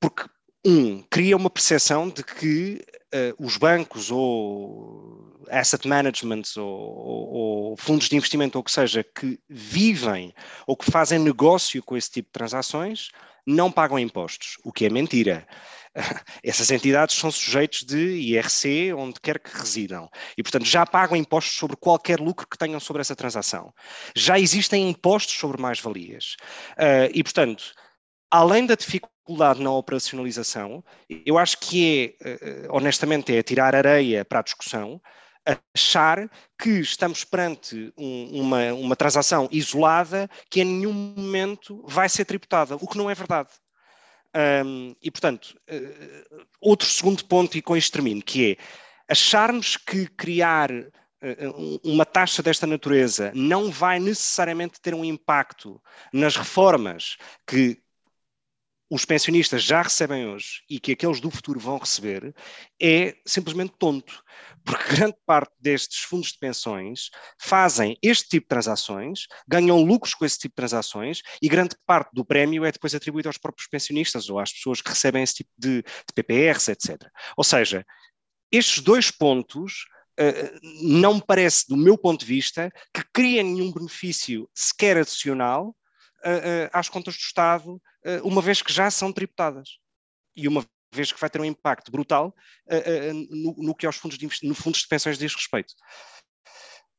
Porque, um, cria uma percepção de que uh, os bancos ou asset management ou, ou, ou, fundos de investimento ou o que seja, que vivem ou que fazem negócio com esse tipo de transações, não pagam impostos, o que é mentira. essas entidades são sujeitos de IRC onde quer que residam e, portanto, já pagam impostos sobre qualquer lucro que tenham sobre essa transação. Já existem impostos sobre mais-valias. Uh, e, portanto, além da dificuldade na operacionalização, eu acho que é, uh, honestamente, é tirar areia para a discussão. achar que estamos perante um, uma, uma transação isolada que em nenhum momento vai ser tributada, o que não é verdade. Um, e, portanto, uh, outro segundo ponto, e com isto termino, que é acharmos que criar uh, uma taxa desta natureza não vai necessariamente ter um impacto nas reformas que os pensionistas já recebem hoje e que aqueles do futuro vão receber, é simplesmente tonto. Porque grande parte destes fundos de pensões fazem este tipo de transações, ganham lucros com esse tipo de transações e grande parte do prémio é depois atribuído aos próprios pensionistas ou às pessoas que recebem esse tipo de, de PPRs, etc. Ou seja, estes dois pontos Uh, não me parece, do meu ponto de vista, que criem nenhum benefício sequer adicional às contas do Estado, uma vez que já são tributadas. E uma vez que vai ter um impacto brutal no, no, que aos fundos de no fundos de pensões diz respeito.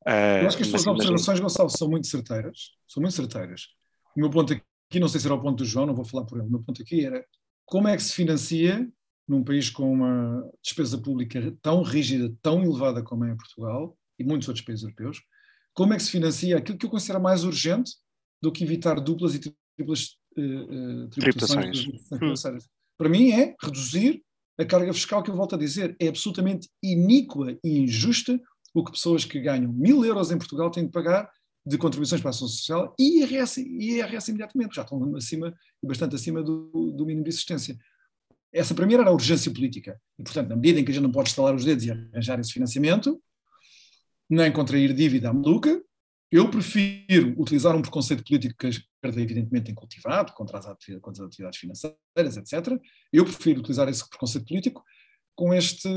Eu acho que as suas observações, Gonçalo, são muito certeiras. São muito certeiras. O meu ponto aqui, não sei se era o ponto do João, não vou falar por ele, o meu ponto aqui era como é que se financia num país com uma despesa pública tão rígida, tão elevada como é em Portugal e muitos outros países europeus, como é que se financia aquilo que eu considero mais urgente do que evitar duplas e triplas uh, uh, tributações financeiras. Hum. Para mim é reduzir a carga fiscal que eu volto a dizer. É absolutamente iníqua e injusta o que pessoas que ganham mil euros em Portugal têm de pagar de contribuições para a ação social e IRS, e IRS imediatamente, já estão acima, bastante acima do, do mínimo de existência. Essa primeira era a urgência política. E, portanto, na medida em que a gente não pode estalar os dedos e arranjar esse financiamento, nem contrair dívida à maluca, eu prefiro utilizar um preconceito político que a esquerda evidentemente tem cultivado contra as, contra as atividades financeiras, etc. Eu prefiro utilizar esse preconceito político com este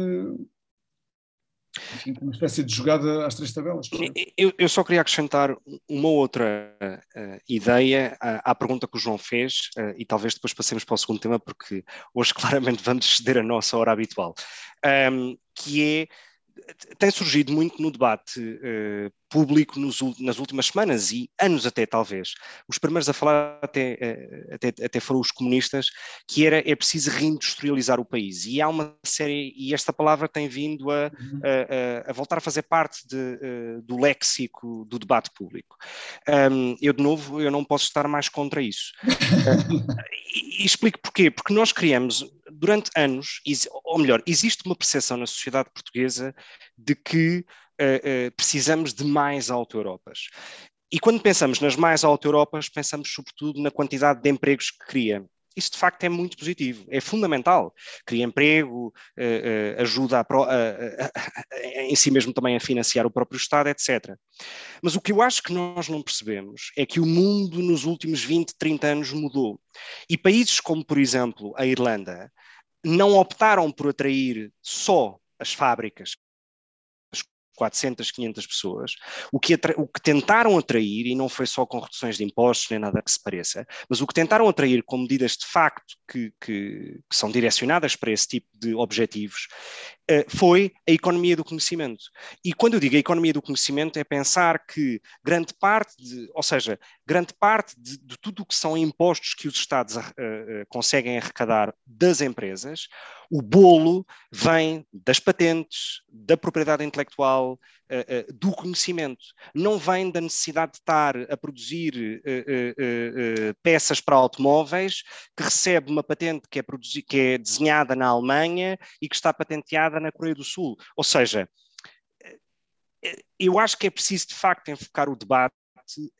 enfim, uma espécie de jogada às três tabelas. Eu, eu só queria acrescentar uma outra uh, ideia à, à, pergunta que o João fez, uh, e talvez depois passemos para o segundo tema, porque hoje claramente vamos ceder a nossa hora habitual, um, que é tem surgido muito no debate uh, público nos, nas últimas semanas e anos até talvez. Os primeiros a falar até, uh, até, até foram os comunistas, que era é preciso reindustrializar o país. E há uma série, e esta palavra tem vindo a, uhum. a, a voltar a fazer parte de, uh, do léxico do debate público. Um, eu, de novo, eu não posso estar mais contra isso. e, e explico porquê. Porque nós criamos durante anos, ou melhor, existe uma percepção na sociedade portuguesa de que uh, precisamos de mais auto-Europas. E quando pensamos nas mais auto-Europas, pensamos sobretudo na quantidade de empregos que cria. Isso de facto é muito positivo, é fundamental. Cria emprego, uh, ajuda a, a, em si mesmo também a financiar o próprio Estado, etc. Mas o que eu acho que nós não percebemos é que o mundo nos últimos 20, 30 anos mudou. E países como, por exemplo, a Irlanda, não optaram por atrair só as fábricas 400, 500 pessoas, o que, o que tentaram atrair, e não foi só com reduções de impostos nem nada que se pareça, mas o que tentaram atrair com medidas de facto que, que, que são direcionadas para esse tipo de objetivos, foi a economia do conhecimento. E quando eu digo a economia do conhecimento, é pensar que grande parte, de, ou seja, grande parte de, de tudo o que são impostos que os Estados uh, conseguem arrecadar das empresas, o bolo vem das patentes, da propriedade intelectual, uh, uh, do conhecimento. Não vem da necessidade de estar a produzir uh, peças para automóveis, que recebe uma patente que é, que é desenhada na Alemanha e que está patenteada na Coreia do Sul. Ou seja, eu acho que é preciso de facto enfocar o debate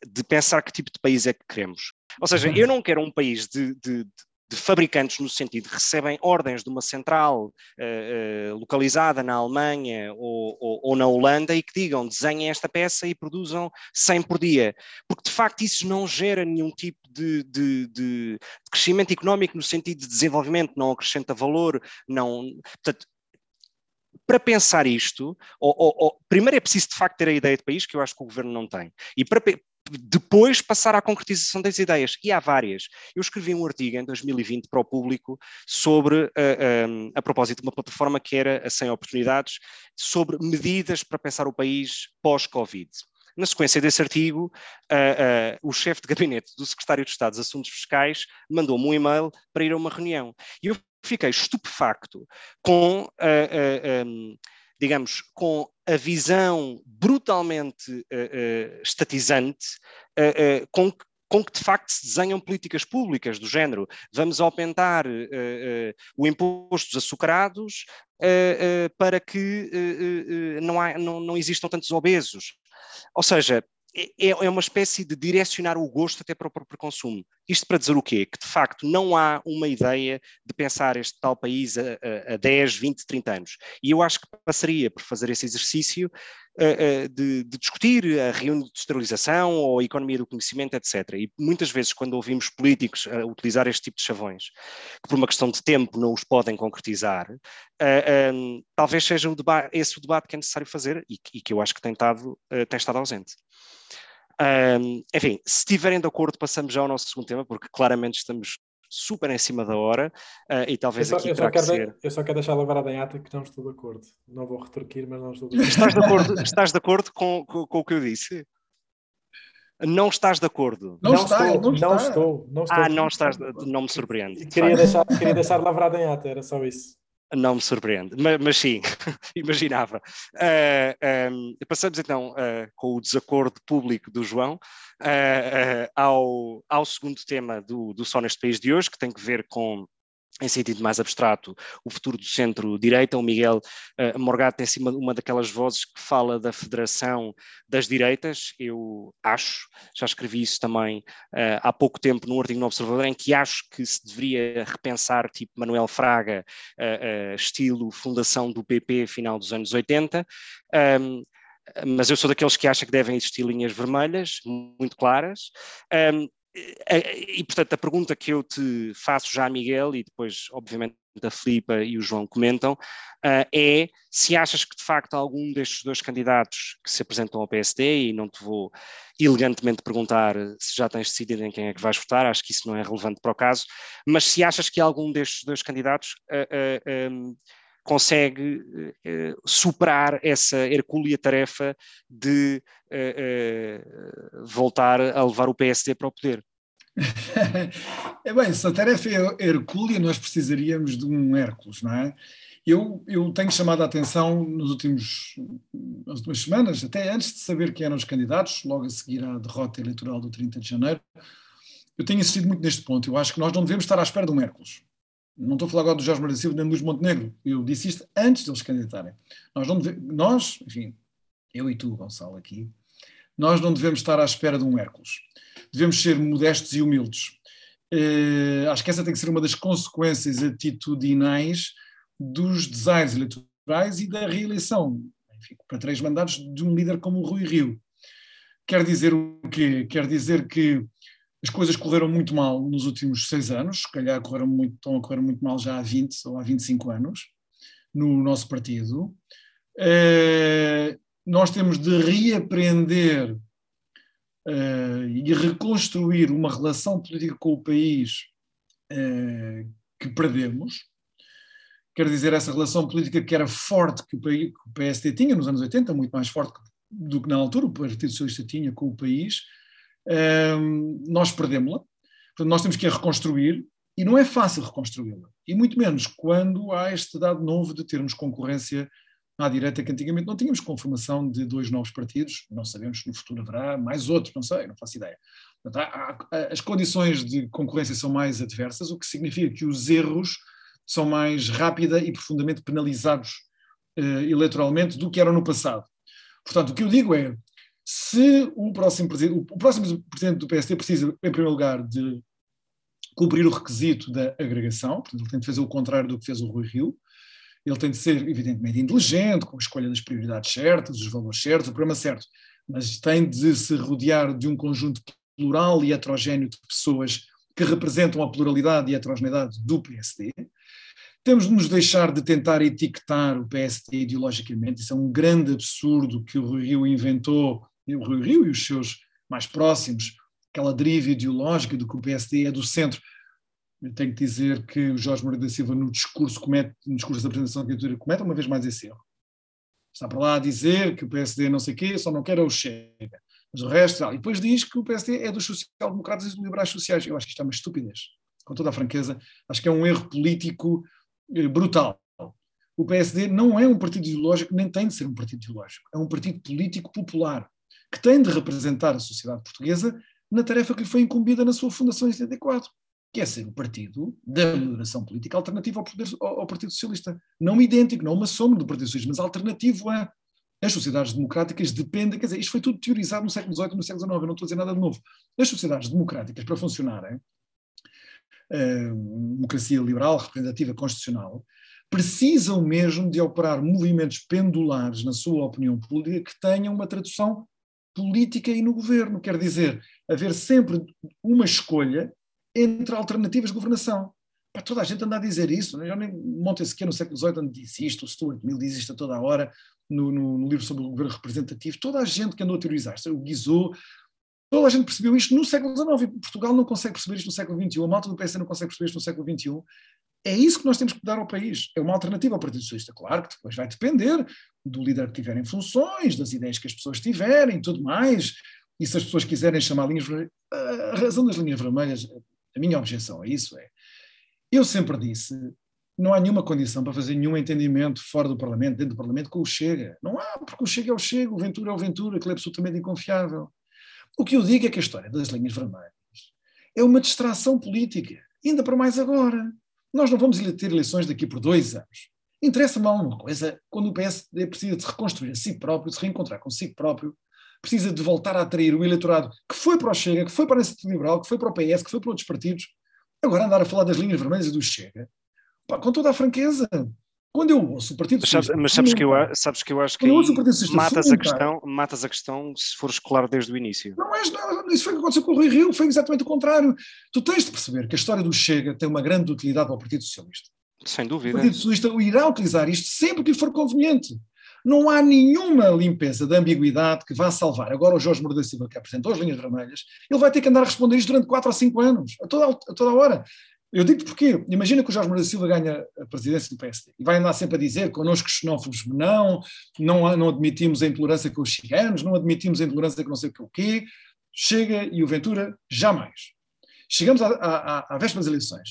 de pensar que tipo de país é que queremos. Ou seja, eu não quero um país de, de, de fabricantes no sentido de recebem ordens de uma central uh, localizada na Alemanha ou, ou, ou, na Holanda e que digam desenhem esta peça e produzam 100 por dia, porque de facto isso não gera nenhum tipo de, de, de, de crescimento económico no sentido de desenvolvimento, não acrescenta valor, não... Portanto, para pensar isto, ou, ou, ou, primeiro é preciso de facto ter a ideia de país, que eu acho que o governo não tem. E para, depois passar à concretização das ideias. E há várias. Eu escrevi um artigo em 2020 para o público sobre, uh, eh, um, eh, a propósito de uma plataforma que era a 100 Oportunidades, sobre medidas para pensar o país pós-Covid. Na sequência desse artigo, uh, uh, o chefe de gabinete do secretário de Estado dos Assuntos Fiscais mandou-me um e-mail para ir a uma reunião. E eu fiquei estupefacto com um, digamos, com a visão brutalmente uh, estatizante com que com que de facto se desenham políticas públicas do género. Vamos aumentar uh, uh, o imposto dos açucarados uh, para que não, há, não, não existam tantos obesos. Ou seja, é, é, é uma espécie de direcionar o gosto até para o próprio consumo. Isto para dizer o quê? Que de facto não há uma ideia de pensar este tal país a, a, a 10, 20, 30 anos. E eu acho que passaria por fazer esse exercício de, de, discutir a reindustrialização ou a economia do conhecimento, etc. E muitas vezes, quando ouvimos políticos utilizar este tipo de chavões, que por uma questão de tempo não os podem concretizar, talvez seja o esse o debate que é necessário fazer e, e que eu acho que tem, tado, tem estado ausente. Um, enfim, se estiverem de acordo, passamos já ao nosso segundo tema, porque claramente estamos super em cima da hora uh, e talvez eu só, aqui eu só, quero ser... eu só quero deixar lavrado em ata que não estou de acordo. Não vou retorquir, mas não estou de acordo. Estás de acordo, estás de acordo com, com, com o que eu disse? Não estás de acordo? Não, não, está, estou, não, não, estou, não estou. Ah, não estás, não me surpreende. Queria deixar, queria deixar lavrado em ata, era só isso. Não me surpreende, mas, mas sim, imaginava. Uh, ah, um, passamos então uh, com o desacordo público do João uh, ao, ao segundo tema do, do Só neste País de hoje, que tem que ver com em sentido mais abstrato, o futuro do centro-direita. O Miguel uh, Morgado cima uma daquelas vozes que fala da federação das direitas. Eu acho, já escrevi isso também uh, há pouco tempo num artigo no Observador, em que acho que se deveria repensar, tipo Manuel Fraga, uh, estilo fundação do PP final dos anos 80. Um, mas eu sou daqueles que acham que devem existir linhas vermelhas muito claras. Um, e, portanto, a pergunta que eu te faço já, Miguel, e depois, obviamente, a Filipa e o João comentam, uh, é se achas que de facto algum destes dois candidatos que se apresentam ao PSD, e não te vou elegantemente perguntar se já tens decidido em quem é que vais votar, acho que isso não é relevante para o caso, mas se achas que algum destes dois candidatos uh, uh, consegue superar essa hercúlea tarefa de voltar a levar o PSD para o poder. é bem, se a tarefa é hercúlea, nós precisaríamos de um Hércules, não é? Eu, eu tenho chamado a atenção nos últimos, nas últimas semanas, até antes de saber quem eram os candidatos, logo a seguir à derrota eleitoral do 30 de janeiro, eu tenho insistido muito neste ponto. Eu acho que nós não devemos estar à espera de um Hércules. Não estou a falar agora do Jorge Maria Silva nem do Luís Montenegro. Eu disse isto antes deles candidatarem. Nós, não deve, nós, enfim, eu e tu, Gonçalo, aqui, nós não devemos estar à espera de um Hércules. Devemos ser modestos e humildes. Uh, acho que essa tem que ser uma das consequências atitudinais dos desaires eleitorais e da reeleição, enfim, para três mandatos, de um líder como o Rui Rio. Quer dizer o quê? Quer dizer que as coisas correram muito mal nos últimos seis anos, se calhar correram muito, estão a correr muito mal já há 20 ou há 25 anos, no nosso partido. Uh, nós temos de reaprender uh, e reconstruir uma relação política com o país uh, que perdemos. Quer dizer, essa relação política que era forte que o, país, que o PSD tinha nos anos 80, muito mais forte do que na altura o Partido Socialista tinha com o país, nós perdemos-la. Portanto, nós temos que a reconstruir e não é fácil reconstruí-la. E muito menos quando há este dado novo de termos concorrência à direita que antigamente não tínhamos conformação de dois novos partidos, não sabemos se no futuro haverá mais outros, não sei, não faço ideia. as condições de concorrência são mais adversas, o que significa que os erros são mais rápida e profundamente penalizados uh, eleitoralmente do que eram no passado. Portanto, o que eu digo é, se o próximo presidente, o próximo presidente do PSD precisa, em primeiro lugar, de cumprir o requisito da agregação, portanto, ele tem de fazer o contrário do que fez o Rui Rio, ele tem de ser, evidentemente, inteligente, com a escolha das prioridades certas, os valores certos, o programa certo, mas tem de se rodear de um conjunto plural e heterogéneo de pessoas que representam a pluralidade e a heterogeneidade do PSD. Temos de nos deixar de tentar etiquetar o PSD ideologicamente, isso é um grande absurdo que o Rui Rio inventou, o Rui Rio e os seus mais próximos, aquela deriva ideológica do que o PSD é do centro eu tenho que dizer que o Jorge Moreira da Silva, no discurso, comete, no discurso da apresentação da candidatura, comete uma vez mais esse erro. Está para lá a dizer que o PSD não sei o quê, só não quer é o Chega. Mas o resto, e depois diz que o PSD é dos social-democratas e dos liberais sociais. Eu acho que isto é uma estupidez, com toda a franqueza. Acho que é um erro político eh, brutal. o PSD não é um partido ideológico, nem tem de ser um partido ideológico. É um partido político popular, que tem de representar a sociedade portuguesa na tarefa que lhe foi incumbida na sua fundação em 74, que é ser o partido da moderação política alternativa ao, poder, ao, Partido Socialista. Não idêntico, não uma sombra do Partido Socialista, mas alternativo a. As sociedades democráticas dependem, quer dizer, isto foi tudo teorizado no século XVIII e no século XIX, eu não estou a dizer nada de novo. As sociedades democráticas, para funcionarem, uh, democracia liberal, representativa, constitucional, precisam mesmo de operar movimentos pendulares na sua opinião pública que tenham uma tradução política e no governo. Quer dizer, haver sempre uma escolha entre alternativas de governação. Para toda a gente anda a dizer isso. Né? Já nem Montesquieu no século XVIII disse isto, o Stuart Mill diz isto a toda a hora no, no, no, livro sobre o governo representativo. Toda a gente que andou a teorizar isto, o Guizot, toda a gente percebeu isto no século XIX. Portugal não consegue perceber isto no século XXI. A malta do PS não consegue perceber isto no século XXI. É isso que nós temos que dar ao país. É uma alternativa ao Partido Socialista. Claro que depois vai depender do líder que tiver em funções, das ideias que as pessoas tiverem, tudo mais. E se as pessoas quiserem chamar linhas vermelhas, a razão das linhas vermelhas, a minha objeção a isso é, eu sempre disse, não há nenhuma condição para fazer nenhum entendimento fora do Parlamento, dentro do Parlamento, com o Chega. Não há, porque o Chega é o Chega, o Ventura é o Ventura, que é absolutamente inconfiável. O que eu digo é que a história das linhas vermelhas é uma distração política, ainda para mais agora. Nós não vamos ter eleições daqui por dois anos. Interessa-me alguma coisa quando o PSD precisa de se reconstruir a si próprio, de se reencontrar consigo próprio, precisa de voltar a atrair o eleitorado que foi para o Chega, que foi para a Iniciativa Liberal, que foi para o PS, que foi para outros partidos. Agora andar a falar das linhas vermelhas e do Chega, pá, com toda a franqueza. Quando eu ouço o Partido Socialista... Mas sabes, que, eu, sabes que eu acho que matas a, questão, matas a questão se fores claro desde o início. Não és nada, isso foi o que aconteceu com o Rui Rio, foi exatamente o contrário. Tu tens de perceber que a história do Chega tem uma grande utilidade para o Partido Socialista. Sem dúvida. O Partido Socialista irá utilizar isto sempre que lhe for conveniente. Não há nenhuma limpeza de ambiguidade que vá salvar. Agora o Jorge Moura Silva, que apresentou as linhas vermelhas, ele vai ter que andar a responder isto durante 4 ou 5 anos, a toda, a toda a hora. Eu digo porquê. Imagina que o Jorge Moura Silva ganha a presidência do PSD e vai andar sempre a dizer connosco xenófobos não, não, não admitimos a intolerância com os ciganos, não admitimos a intolerância com não sei o quê. Chega e o Ventura, jamais. Chegamos à, à, véspera das eleições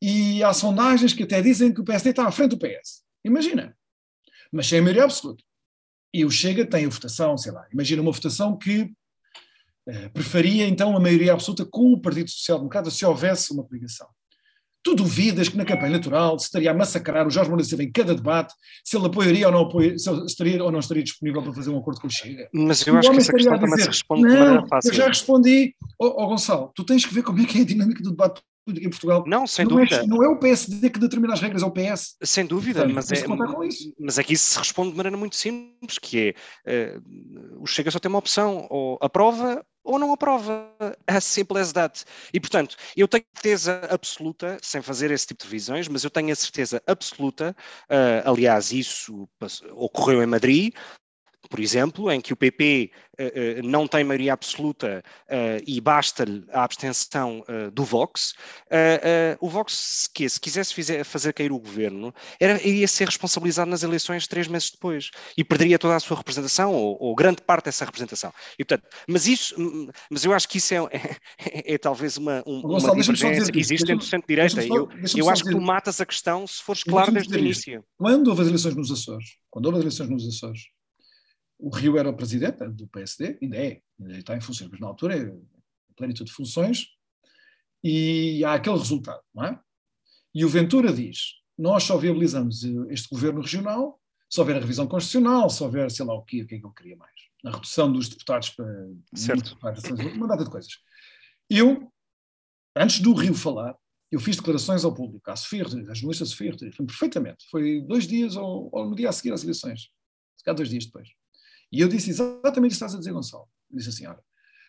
e há sondagens que até dizem que o PSD está à frente do PS. Imagina. Mas sem a maioria absoluta. E o Chega tem a votação, sei lá, imagina uma votação que preferia então a maioria absoluta com o Partido Social Democrata se houvesse uma coligação. Tu duvidas que na campanha eleitoral se estaria a massacrar o Jorge Moura Silva em cada debate, se ele apoiaria ou não apoiaria, se estaria ou não estaria disponível para fazer um acordo com o Chega? Mas eu acho que essa questão também se responde de maneira fácil. Eu já respondi. Ó oh, oh, Gonçalo, tu tens que ver como é que é a dinâmica do debate política em Portugal. Não, sem não dúvida. É, não é o PSD que determina as regras, é o PS. Sem dúvida, então, mas, é, mas aqui se responde de maneira muito simples, que é uh, o Chega só tem uma opção, ou aprova ou não aprova. As simple as that. E, portanto, eu tenho certeza absoluta, sem fazer esse tipo de visões, mas eu tenho a certeza absoluta, uh, aliás, isso ocorreu em Madrid, por exemplo, em que o PP uh, uh, não tem maioria absoluta uh, e basta-lhe a abstenção do Vox, o Vox, que se quisesse fizer, fazer cair o governo, era, iria ser responsabilizado nas eleições três meses depois e perderia toda a sua representação ou, ou grande parte dessa representação. E, portanto, mas isso, mas eu acho que isso é, é, é talvez uma, um, uma divergência que existe entre o centro-direita. Eu, eu acho que tu matas a questão se fores claro desde o início. Quando houve as eleições nos Açores, quando houve as eleições nos Açores, o Rio era o presidente do PSD, ainda é, ainda está em funções, mas na altura é plenitude de funções, e há aquele resultado, não é? E o Ventura diz: nós só viabilizamos este governo regional se houver a revisão constitucional, se houver, sei lá o que, o que é que ele queria mais. A redução dos deputados para. Certo. Uma data de coisas. Eu, antes do Rio falar, eu fiz declarações ao público, à Sofia à jornalista Sofia perfeitamente. Foi dois dias ou, ou, no dia a seguir às eleições. Se calhar dois dias depois. E eu disse exatamente isso que estás a dizer, Gonçalo. Eu disse assim, olha,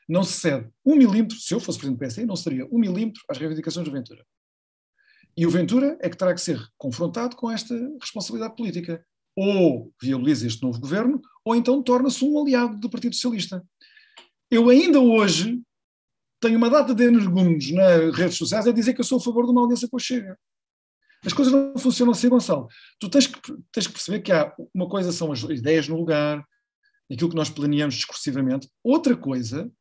não se cede um milímetro, se eu fosse presidente do PSD, não seria um milímetro às reivindicações do Ventura. E o Ventura é que terá que ser confrontado com esta responsabilidade política. Ou viabiliza este novo governo, ou então torna-se um aliado do Partido Socialista. Eu ainda hoje tenho uma data de energúmenos nas redes sociais a dizer que eu sou a favor de uma aliança com o Chega. As coisas não funcionam assim, Gonçalo. Tu tens que, tens que perceber que há uma coisa são as ideias no lugar, aquilo que nós planeamos discursivamente. Outra coisa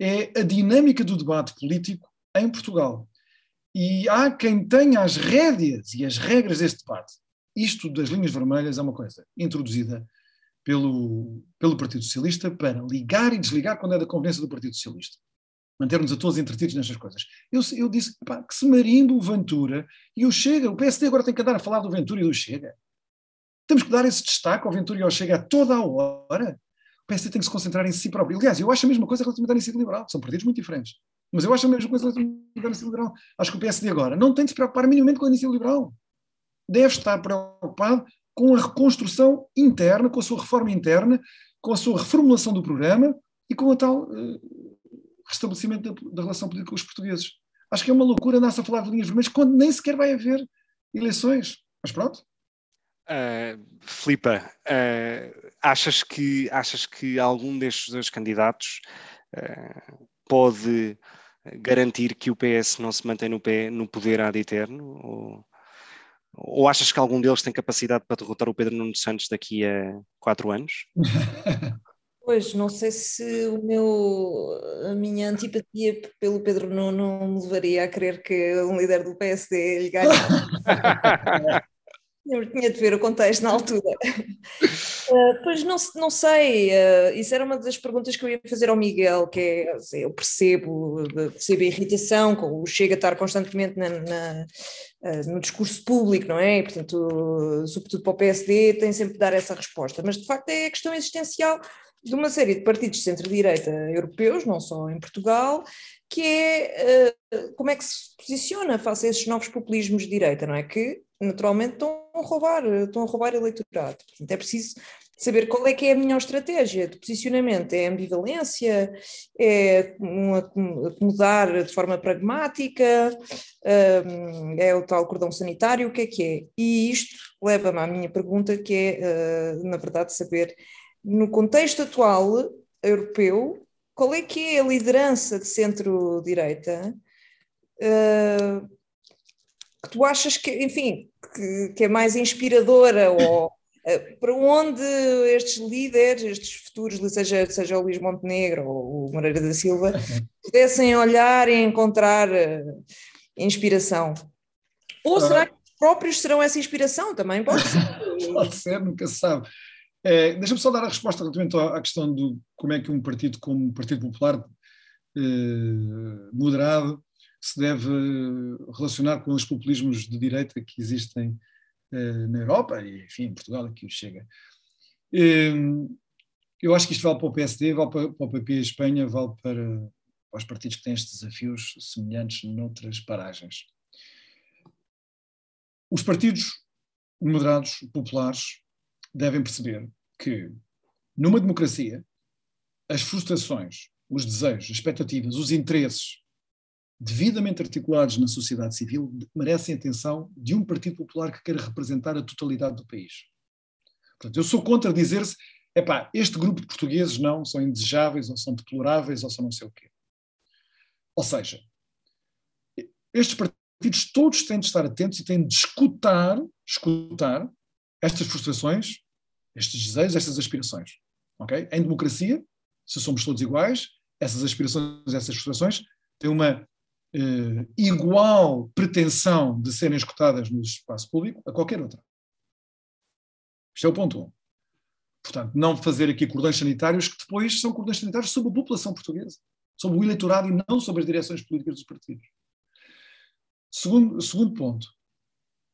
é a dinâmica do debate político em Portugal. E há quem tenha as rédeas e as regras deste debate isto das linhas vermelhas é uma coisa introduzida pelo, pelo Partido Socialista para ligar e desligar quando é da convivência do Partido Socialista. Manter-nos a todos entretidos nestas coisas. Eu, eu disse pá, que se marindo o Ventura e o Chega, o PSD agora tem que andar a falar do Ventura e do Chega. Temos que dar esse destaque ao Ventura e ao Chega a toda a hora. O PSD tem que se concentrar em si próprio. Aliás, eu acho a mesma coisa relativamente à iniciativa liberal. São partidos muito diferentes. Mas eu acho a mesma coisa relativamente à iniciativa liberal. Acho que o PSD agora não tem de se preocupar minimamente com a iniciativa liberal. Deve estar preocupado com a reconstrução interna, com a sua reforma interna, com a sua reformulação do programa e com o tal uh, restabelecimento da, da, relação política com os portugueses. Acho que é uma loucura andar-se a falar de linhas vermelhas quando nem sequer vai haver eleições. Mas pronto. Uh, Filipa, uh, achas, que, achas que algum destes dois candidatos uh, pode garantir que o PS não se mantém no, pé, no poder ad eterno? Ou, ou achas que algum deles tem capacidade para derrotar o Pedro Nuno Santos daqui a quatro anos? Pois, não sei se o meu, a minha antipatia pelo Pedro Nuno me levaria a crer que um líder do PSD lhe ganhe. Eu tinha de ver o contexto na altura. Uh, pois não, não sei, uh, isso era uma das perguntas que eu ia fazer ao Miguel, que é, assim, eu percebo, percebo a irritação, com o Chega a estar constantemente na, na, uh, no discurso público, não é? E, portanto, sobretudo para o PSD, tem sempre de dar essa resposta, mas de facto é a questão existencial de uma série de partidos de centro-direita europeus, não só em Portugal, que é como é que se posiciona face a esses novos populismos de direita, não é? Que naturalmente estão a roubar, estão a roubar eleitorado. Portanto, é preciso saber qual é que é a melhor estratégia de posicionamento. É ambivalência? É acomodar de forma pragmática? É o tal cordão sanitário? O que é que é? E isto leva-me à minha pergunta, que é, eh, na verdade, saber, no contexto atual europeu, qual é que é a liderança de centro-direita eh, que tu achas que, enfim, que, que é mais inspiradora ou eh, para onde estes líderes, estes futuros, seja, seja o Luís Montenegro ou o Moreira da Silva, pudessem olhar e encontrar uh, inspiração? Ou será que os próprios serão essa inspiração também? Pode ser, pode ser nunca se sabe. É, Deixa-me só dar a resposta relativamente à questão do como é que um partido como o Partido Popular eh, moderado se deve relacionar com os populismos de direita que existem eh, na Europa e, enfim, em Portugal, aqui o chega. Ehm, eu acho que isto vale para o PSD, vale para, para o PP em Espanha, vale para, para os partidos que têm estes desafios semelhantes noutras paragens. Os partidos moderados, populares, devem perceber que, numa democracia, as frustrações, os desejos, as expectativas, os interesses devidamente articulados na sociedade civil, merecem atenção de um Partido Popular que queira representar a totalidade do país. Portanto, eu sou contra dizer-se, epá, este grupo de portugueses não, são indesejáveis, ou são deploráveis, ou são não sei o quê. Ou seja, estes partidos todos têm de estar atentos e têm de escutar, escutar estas frustrações, estes desejos, estas aspirações. Okay? Em democracia, se somos todos iguais, essas aspirações, essas frustrações têm uma eh, igual pretensão de serem escutadas no espaço público a qualquer outra. Isto é o ponto 1. Um. Portanto, não fazer aqui cordões sanitários que depois são cordões sanitários sobre a população portuguesa, sobre o eleitorado e não sobre as direções políticas dos partidos. Segundo, segundo ponto,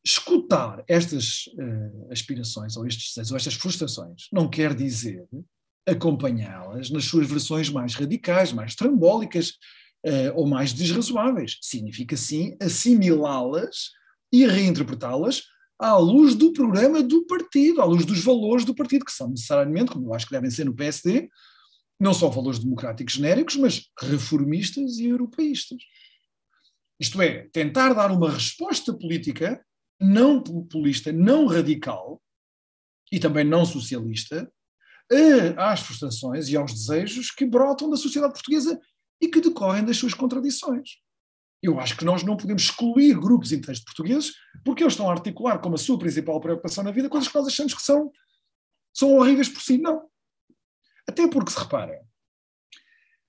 escutar estas uh, aspirações ou estes desejos ou estas frustrações não quer dizer acompanhá-las nas suas versões mais radicais, mais trambólicas, uh, ou mais desrazoáveis. Significa, sim, assimilá-las e reinterpretá-las à luz do programa do partido, à luz dos valores do partido, que são necessariamente, como eu acho que devem ser no PSD, não só valores democráticos genéricos, mas reformistas e europeístas. Isto é, tentar dar uma resposta política não populista, não radical e também não socialista às frustrações e aos desejos que brotam da sociedade portuguesa e que decorrem das suas contradições. Eu acho que nós não podemos excluir grupos inteiros de portugueses porque eles estão a articular como a sua principal preocupação na vida coisas que nós achamos que são, são horríveis por si. Não. Até porque, se repara,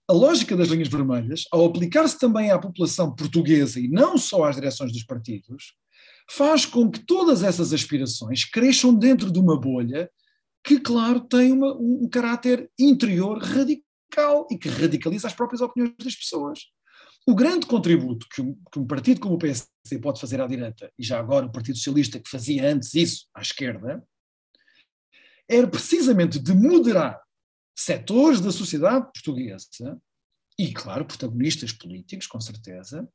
a lógica das linhas vermelhas, ao aplicar-se também à população portuguesa e não só às direções dos partidos, faz com que todas essas aspirações cresçam dentro de uma bolha que, claro, tem uma, um, um caráter interior radical e que radicaliza as próprias opiniões das pessoas. O grande contributo que um, que um, partido como o PSD pode fazer à direita, e já agora o Partido Socialista que fazia antes isso à esquerda, era precisamente de moderar setores da sociedade portuguesa, e claro, protagonistas políticos, com certeza,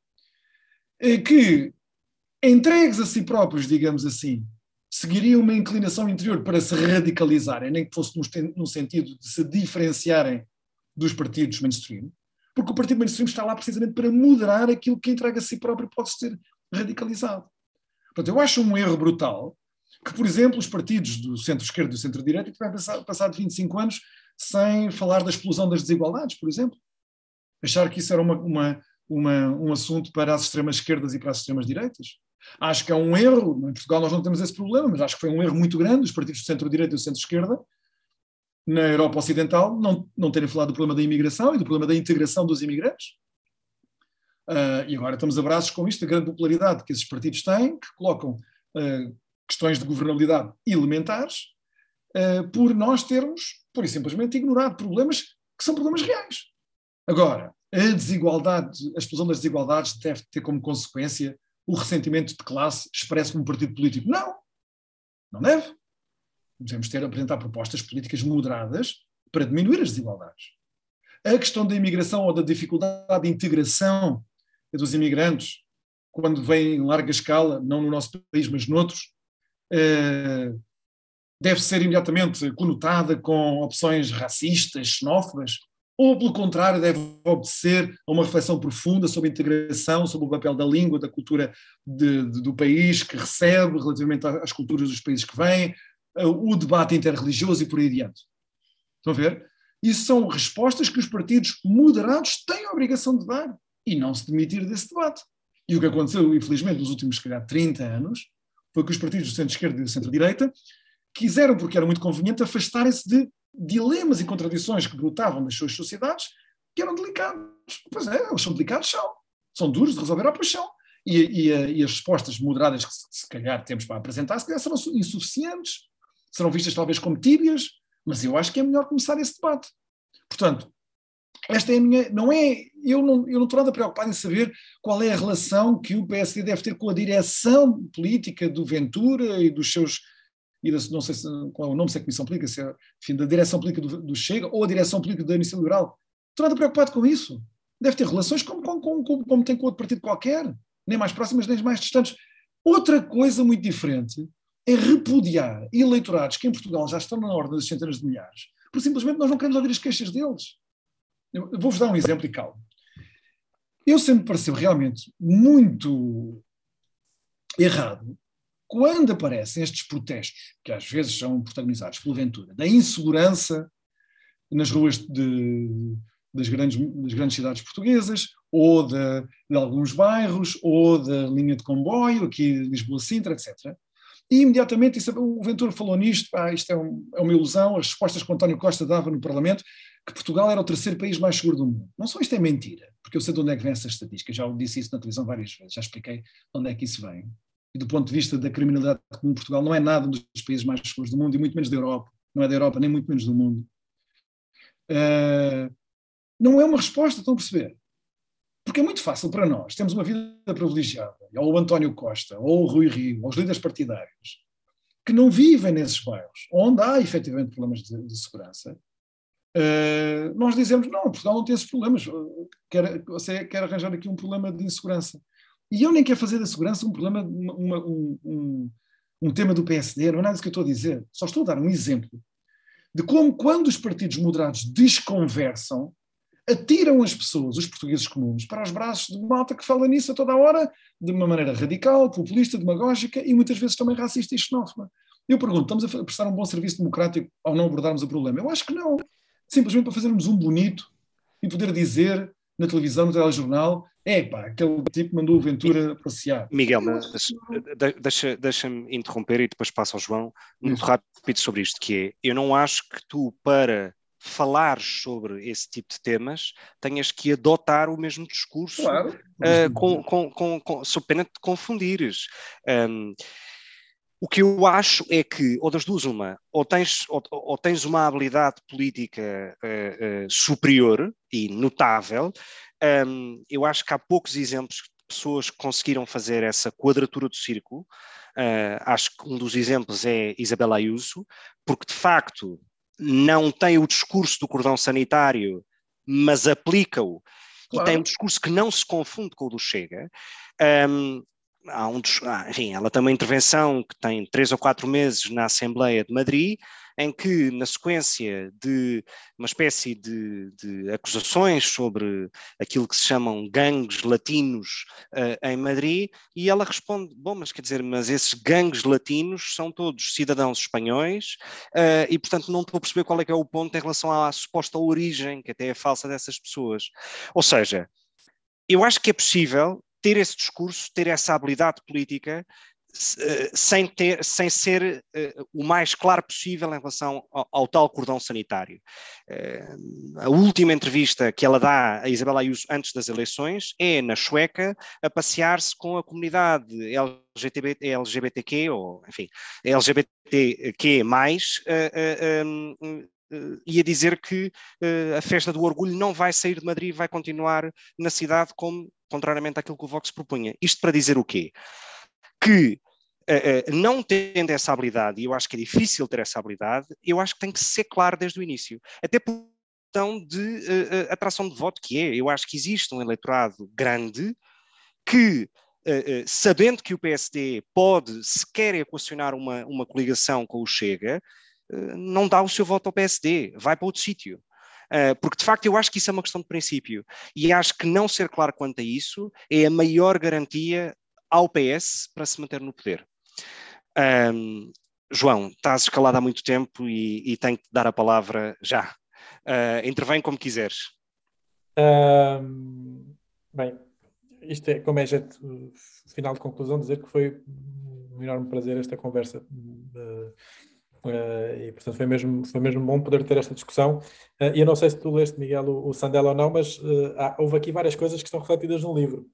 eh, que entregues a si próprios, digamos assim, seguiriam uma inclinação interior para se radicalizarem, nem que fosse no, sentido de se diferenciarem dos partidos mainstream, porque o partido mainstream está lá precisamente para moderar aquilo que entrega a si próprio pode ser radicalizado. Portanto, eu acho um erro brutal que, por exemplo, os partidos do centro-esquerda e do centro-direita tiveram passado 25 anos sem falar da explosão das desigualdades, por exemplo. Achar que isso era uma, uma, uma, um assunto para as extremas esquerdas e para as extremas direitas. Acho que é um erro, em Portugal nós não temos esse problema, mas acho que foi um erro muito grande os partidos do centro-direita e do centro-esquerda, na Europa Ocidental, não, não terem falado do problema da imigração e do problema da integração dos imigrantes. Uh, e agora estamos a braços com isto, a grande popularidade que esses partidos têm, que colocam uh, questões de governabilidade elementares, uh, por nós termos, por simplesmente, ignorado problemas que são problemas reais. Agora, a desigualdade, a explosão das desigualdades deve ter como consequência o ressentimento de classe expresso num partido político. Não, não deve. Devemos ter apresentar propostas políticas moderadas para diminuir as desigualdades. A questão da imigração ou da dificuldade de integração dos imigrantes, quando vêm em larga escala, não no nosso país, mas noutros, eh, deve ser imediatamente conotada com opções racistas, xenófobas, ou, pelo contrário, deve obedecer a uma reflexão profunda sobre a integração, sobre o papel da língua, da cultura de, de, do país que recebe, relativamente às culturas dos países que vêm, o debate interreligioso e por aí adiante. Estão a ver? Isso são respostas que os partidos moderados têm a obrigação de dar e não se demitir desse debate. E o que aconteceu, infelizmente, nos últimos, se calhar, 30 anos, foi que os partidos do centro-esquerda e do centro-direita quiseram, porque era muito conveniente, afastarem-se de dilemas e contradições que brotavam nas suas sociedades, que eram delicados. Pois é, eles são delicados, são. São duros de resolver à paixão. E, e, e, as respostas moderadas que se calhar temos para apresentar, se calhar serão insuficientes, serão vistas talvez como tíbias, mas eu acho que é melhor começar esse debate. Portanto, esta é a minha. Não é. Eu não, eu não estou nada preocupado em saber qual é a relação que o PSD deve ter com a direção política do Ventura e dos seus e da, não sei se, qual é o nome, se é Comissão Política, se é enfim, da Direção Política do, do, Chega ou a Direção Política da Iniciativa Liberal. Estou nada preocupado com isso. Deve ter relações como, como, como, como tem com outro partido qualquer, nem mais próximas nem mais distantes. Outra coisa muito diferente é repudiar eleitorados que em Portugal já estão na ordem das centenas de milhares, porque simplesmente nós não queremos ouvir as queixas deles. Vou-vos dar um exemplo e calmo. Eu sempre pareceu realmente muito errado quando aparecem estes protestos, que às vezes são protagonizados pelo Ventura, da insegurança nas ruas de, das, grandes, das grandes cidades portuguesas, ou de, de, alguns bairros, ou da linha de comboio, aqui Lisboa-Sintra, etc. E imediatamente, o Ventura falou nisto, ah, isto é, um, é, uma ilusão, as respostas que o António Costa dava no Parlamento, que Portugal era o terceiro país mais seguro do mundo. Não só isto é mentira, porque eu sei de onde é que vem essa estatística, já disse isso na televisão várias vezes, já expliquei de onde é que isso vem e do ponto de vista da criminalidade comum, Portugal não é nada dos países mais seguros do mundo, e muito menos da Europa. Não é da Europa, nem muito menos do mundo. Uh, não é uma resposta, estão a perceber? Porque é muito fácil para nós, temos uma vida privilegiada, ou o António Costa, ou o Rui Rio, ou os líderes partidários, que não vivem nesses bairros, onde há efetivamente problemas de, de segurança, uh, nós dizemos, não, Portugal não tem esses problemas, quer, você quer arranjar aqui um problema de insegurança. E eu nem quero fazer da segurança um problema, uma, um, um, um, tema do PSD, não é nada disso que eu estou a dizer. Só estou a dar um exemplo de como, quando os partidos moderados desconversam, atiram as pessoas, os portugueses comuns, para os braços de malta que fala nisso a toda a hora, de uma maneira radical, populista, demagógica e muitas vezes também racista e xenófoba. Eu pergunto, estamos a prestar um bom serviço democrático ao não abordarmos o problema? Eu acho que não. Simplesmente para fazermos um bonito e poder dizer na televisão, no telejornal, é pá, aquele tipo mandou o Ventura passear. Miguel, deixa-me deixa interromper e depois passo ao João muito rápido sobre isto, que é, eu não acho que tu, para falares sobre esse tipo de temas, tenhas que adotar o mesmo discurso claro. uh, com, com, com, com, sob pena de confundires. Um, o que eu acho é que, ou das duas, uma, ou tens, ou, ou tens uma habilidade política uh, uh, superior e notável. Um, eu acho que há poucos exemplos de pessoas que conseguiram fazer essa quadratura do círculo. Uh, acho que um dos exemplos é Isabel Ayuso, porque de facto não tem o discurso do cordão sanitário, mas aplica-o. Claro. E tem um discurso que não se confunde com o do Chega. Um, há um dos, ah, enfim, ela tem uma intervenção que tem três ou quatro meses na Assembleia de Madrid, em que, na sequência de uma espécie de, de acusações sobre aquilo que se chamam gangues latinos uh, em Madrid, e ela responde: Bom, mas quer dizer, mas esses gangues latinos são todos cidadãos espanhóis, uh, e portanto não estou a perceber qual é que é o ponto em relação à suposta origem, que até é falsa dessas pessoas. Ou seja, eu acho que é possível ter esse discurso, ter essa habilidade política, eh, sem, ter, sem ser uh, o mais claro possível em relação ao, ao tal cordão sanitário. Uh, a última entrevista que ela dá a Isabel Ayuso antes das eleições é na Sueca, a passear-se com a comunidade LGBT, LGBTQ, ou enfim, LGBTQ+, e a dizer que a festa do orgulho não vai sair de Madrid, vai continuar na cidade como contrariamente àquilo que o Vox propunha. Isto para dizer o quê? Que uh, uh, não tendo essa habilidade, e eu acho que é difícil ter essa habilidade, eu acho que tem que ser claro desde o início. Até por questão de uh, atração de voto, que é, eu acho que existe um eleitorado grande que, sabendo que o PSD pode sequer equacionar uma, uma coligação com o Chega, não dá o seu voto ao PSD, vai para outro sítio. Uh, porque de facto eu acho que isso é uma questão de princípio e acho que não ser claro quanto a isso é a maior garantia ao PS para se manter no poder. Um, João, estás escalado há muito tempo e, e tenho que te dar a palavra já. Uh, intervém como quiseres. Um, bem, isto é, como é já final de conclusão, dizer que foi um enorme prazer esta conversa. Uh, Uh, e portanto foi mesmo, foi mesmo bom poder ter esta discussão. Uh, e eu não sei se tu leste, Miguel, o, o Sandela ou não, mas uh, há, houve aqui várias coisas que estão refletidas no livro.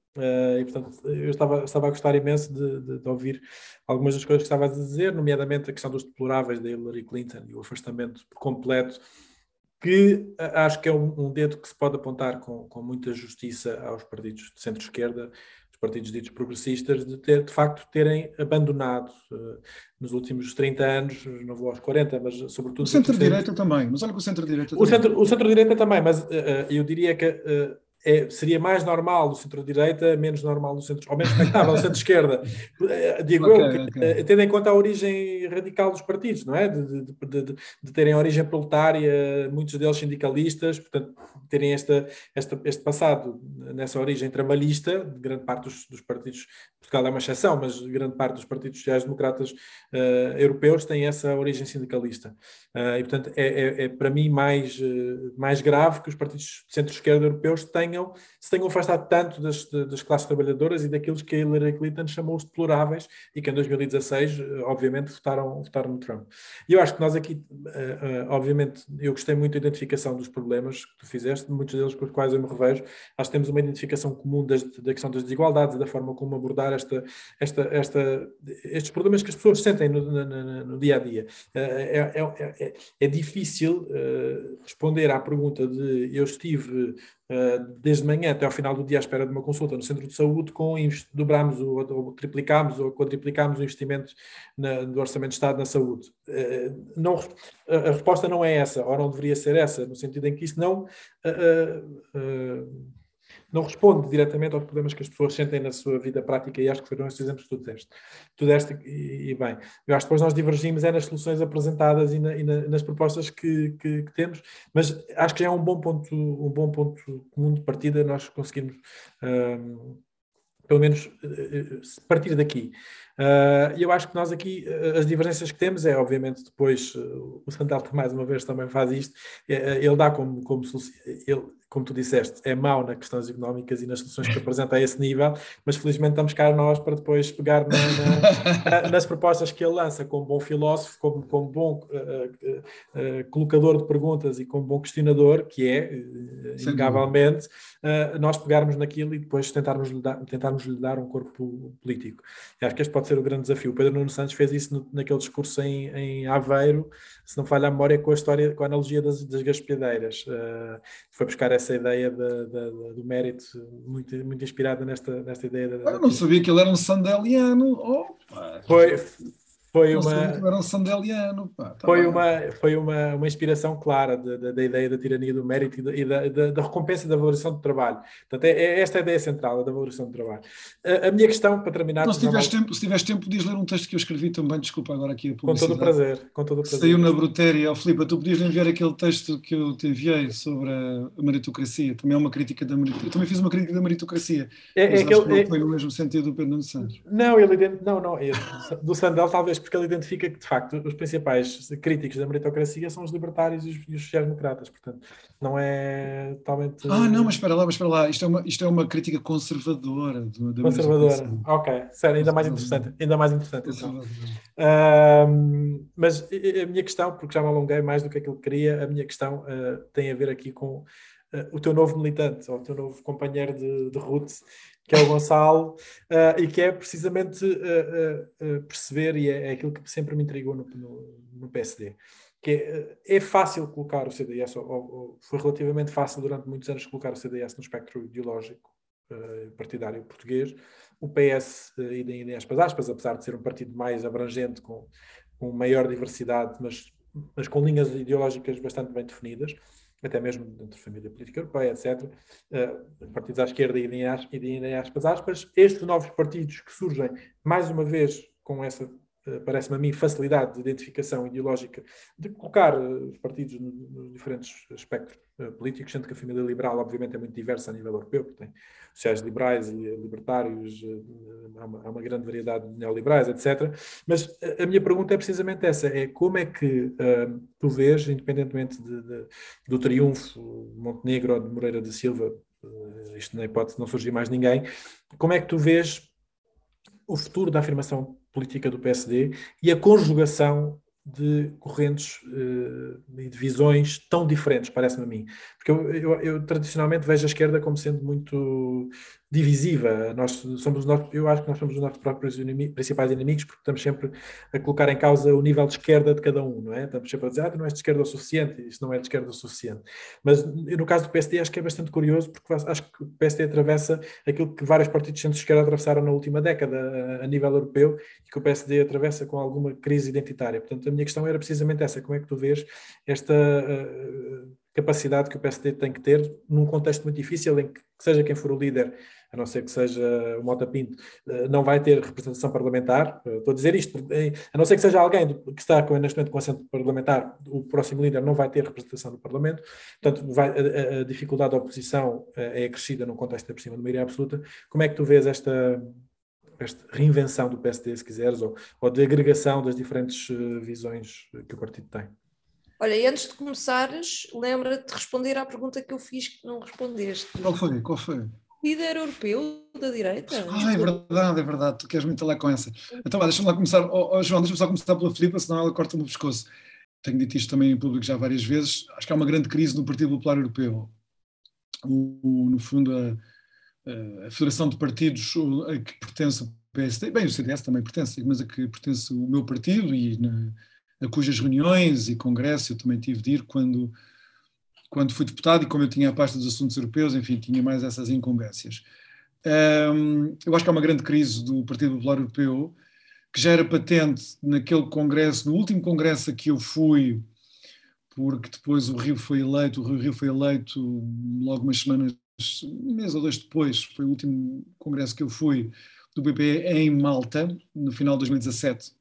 e portanto eu estava, estava a gostar imenso de, de, de, ouvir algumas das coisas que estavas a dizer, nomeadamente a questão dos deploráveis da Hillary Clinton e o afastamento completo, que acho que é um, um dedo que se pode apontar com, com muita justiça aos partidos de centro-esquerda partidos ditos progressistas de, ter, de facto terem abandonado uh, nos últimos 30 anos, não vou aos 40, mas sobretudo... O centro-direita também, mas olha que o centro-direita centro, o centro-direita também, mas uh, eu diria que é, seria mais normal o centro-direita, menos normal o centro, ou menos conectável o centro-esquerda. Digo okay, eu, que, okay. tendo em conta a origem radical dos partidos, não é? De, de, de, de, terem origem proletária, muitos deles sindicalistas, portanto, terem esta, esta, este passado nessa origem trabalhista, grande parte dos, dos partidos, Portugal é uma exceção, mas grande parte dos partidos sociais-democratas uh, europeus têm essa origem sindicalista. Uh, e, portanto, é, é, é, para mim mais, uh, mais grave que os partidos de centro-esquerda europeus tenham, se tenham afastado tanto das, das classes trabalhadoras e daqueles que a Hillary Clinton chamou os deploráveis e que em 2016, obviamente, votaram, votaram no Trump. E eu acho que nós aqui, obviamente, eu gostei muito da identificação dos problemas que tu fizeste, muitos deles com os quais eu me revejo. Acho que temos uma identificação comum das, da questão das desigualdades e da forma como abordar esta, esta, esta, estes problemas que as pessoas sentem no, no, no dia a dia. É, é, é, é difícil responder à pergunta de eu estive desde manhã até ao final do dia à espera de uma consulta no centro de saúde com dobramos ou, ou triplicamos ou quadriplicamos o investimento na, do Orçamento de Estado na saúde. Uh, não, a resposta não é essa, ou não deveria ser essa, no sentido em que isso não não responde diretamente aos problemas que as pessoas sentem na sua vida prática e acho que foram estes exemplos que tu deste. Tu deste e, e, bem, eu acho que depois nós divergimos é nas soluções apresentadas e, na, e na, nas propostas que, que, que, temos, mas acho que já é um bom ponto, um bom ponto comum de partida nós conseguimos um, pelo menos partir daqui. E eu acho que nós aqui, as divergências que temos é, obviamente, depois o Sandal mais uma vez também faz isto, ele dá como, como ele, como tu disseste, é mau nas questões económicas e nas soluções que apresenta a esse nível, mas felizmente estamos cá nós para depois pegar na, na, nas propostas que ele lança, como bom filósofo, como, como bom uh, uh, uh, colocador de perguntas e como bom questionador, que é, inegavelmente, nós pegarmos naquilo e depois tentarmos lhe, dar, tentarmos lhe dar um corpo político. E acho que este pode ser o grande desafio. O Pedro Nuno Santos fez isso no, naquele discurso em, em Aveiro, se não falha a memória, com a história, com a analogia das, das gaspedeiras. foi buscar essa ideia de, de, do mérito, muito, muito inspirada nesta, nesta ideia. Da, eu não sabia que ele era um sandeliano. Oh, foi, foi não uma era um sandeliano. Pá, tá foi uma foi uma, uma inspiração clara da ideia da tirania do mérito e, da, da, da, recompensa da valorização do trabalho. Portanto, é, é esta a ideia central, da valorização do trabalho. A, a minha questão, para terminar... Não, se, tiveres tempo, se tiveres tempo, podias ler um texto que eu escrevi também, desculpa agora aqui a publicidade. Com todo o prazer. Com todo o prazer. Saiu na Brutéria. Oh, Filipe, tu podias enviar aquele texto que eu te enviei sobre a meritocracia. Também é uma crítica da meritocracia. Eu também fiz uma crítica da meritocracia. É, é aquele, é... foi no mesmo sentido do Pedro Santos. Não, ele, não, não. É, do Sandel talvez porque ele identifica que de facto, os principais críticos da meritocracia são os libertários e os, os sociais-democratas, portanto, não é totalmente... Ah, não, mas espera lá, mas espera lá, isto é uma, isto é uma crítica conservadora. Do, da conservadora, ok, sério, ainda mais interessante, ainda mais interessante então. Uh, mas a minha questão, porque já me alonguei mais do que aquilo que queria, a minha questão uh, tem a ver aqui com Uh, o teu novo militante, ou o teu novo companheiro de, de route, que é o Gonçalo, uh, e que é precisamente uh, perceber, e é, é, aquilo que sempre me intrigou no, no, no PSD, que é, é, fácil colocar o CDS, ou, ou, foi relativamente fácil durante muitos anos colocar o CDS no espectro ideológico partidário português, o PS, e aspas, aspas, apesar de ser um partido mais abrangente, com, com maior diversidade, mas, mas com linhas ideológicas bastante bem definidas, até mesmo dentro da família política europeia, etc., uh, partidos à esquerda e de aspas, aspas, estes novos partidos que surgem, mais uma vez, com essa, parece-me a mim, facilidade de identificação ideológica, de colocar uh, os partidos nos diferentes espectros políticos, sendo que a família liberal, obviamente, é muito diversa a nível europeu, porque tem sociais liberais libertários, há uma, há uma, grande variedade de neoliberais, etc. Mas a, minha pergunta é precisamente essa: é como é que uh, tu vês, independentemente de, de, do triunfo de Montenegro ou de Moreira da Silva, isto na hipótese de não surgir mais ninguém, como é que tu vês o futuro da afirmação política do PSD e a conjugação de correntes uh, e de visões tão diferentes, parece-me a mim. Porque eu, eu, eu, tradicionalmente vejo a esquerda como sendo muito divisiva. Nós somos, eu acho que nós somos os nossos próprios inimigos, principais inimigos, porque estamos sempre a colocar em causa o nível de esquerda de cada um, não é? Estamos sempre a dizer, ah, tu não és de esquerda o suficiente, isto não é de esquerda o suficiente. Mas no caso do PSD acho que é bastante curioso, porque acho que o PSD atravessa aquilo que vários partidos de centro-esquerda atravessaram na última década a, a nível europeu e que o PSD atravessa com alguma crise identitária. Portanto, minha questão era precisamente essa, como é que tu vês esta... Uh, capacidade que o PSD tem que ter num contexto muito difícil em que, seja quem for o líder, a não ser que seja o Mota Pinto, eh, não vai ter representação parlamentar. Eh, estou a dizer isto, a não ser que seja alguém que está neste momento com assento parlamentar, o próximo líder não vai ter representação no Parlamento, portanto, vai, a, a, dificuldade da oposição é acrescida num contexto de cima de maioria absoluta. Como é que tu vês esta reinvenção do PSD, se quiseres, ou, ou de agregação das diferentes visões que o partido tem? Olha, e antes de começares, lembra-te de responder à pergunta que eu fiz que não respondeste. Qual foi? Qual foi? Líder europeu da direita. Ah, é verdade, é verdade. Tu queres muito lá com essa. Então, deixa-me lá começar. Oh, oh, João, deixa-me só começar pela Filipa, senão ela corta-me o pescoço. Tenho dito isto também em público já várias vezes. Acho que há uma grande crise no Partido Popular Europeu. O, o, no fundo, a, a, Federação de Partidos a que pertence o PSD, bem, o CDS também pertence, mas a que pertence o meu partido e na, a cujas reuniões e congressos eu também tive de ir quando, quando fui deputado e como eu tinha a pasta dos assuntos europeus, enfim, tinha mais essas incumbências. Um, eu acho que há uma grande crise do Partido Popular Europeu, que já era patente naquele congresso, no último congresso a que eu fui, porque depois o Rio foi eleito, o Rio, Rio foi eleito logo umas semanas, um mês ou dois depois, foi o último congresso que eu fui do PP em Malta, no final de 2017,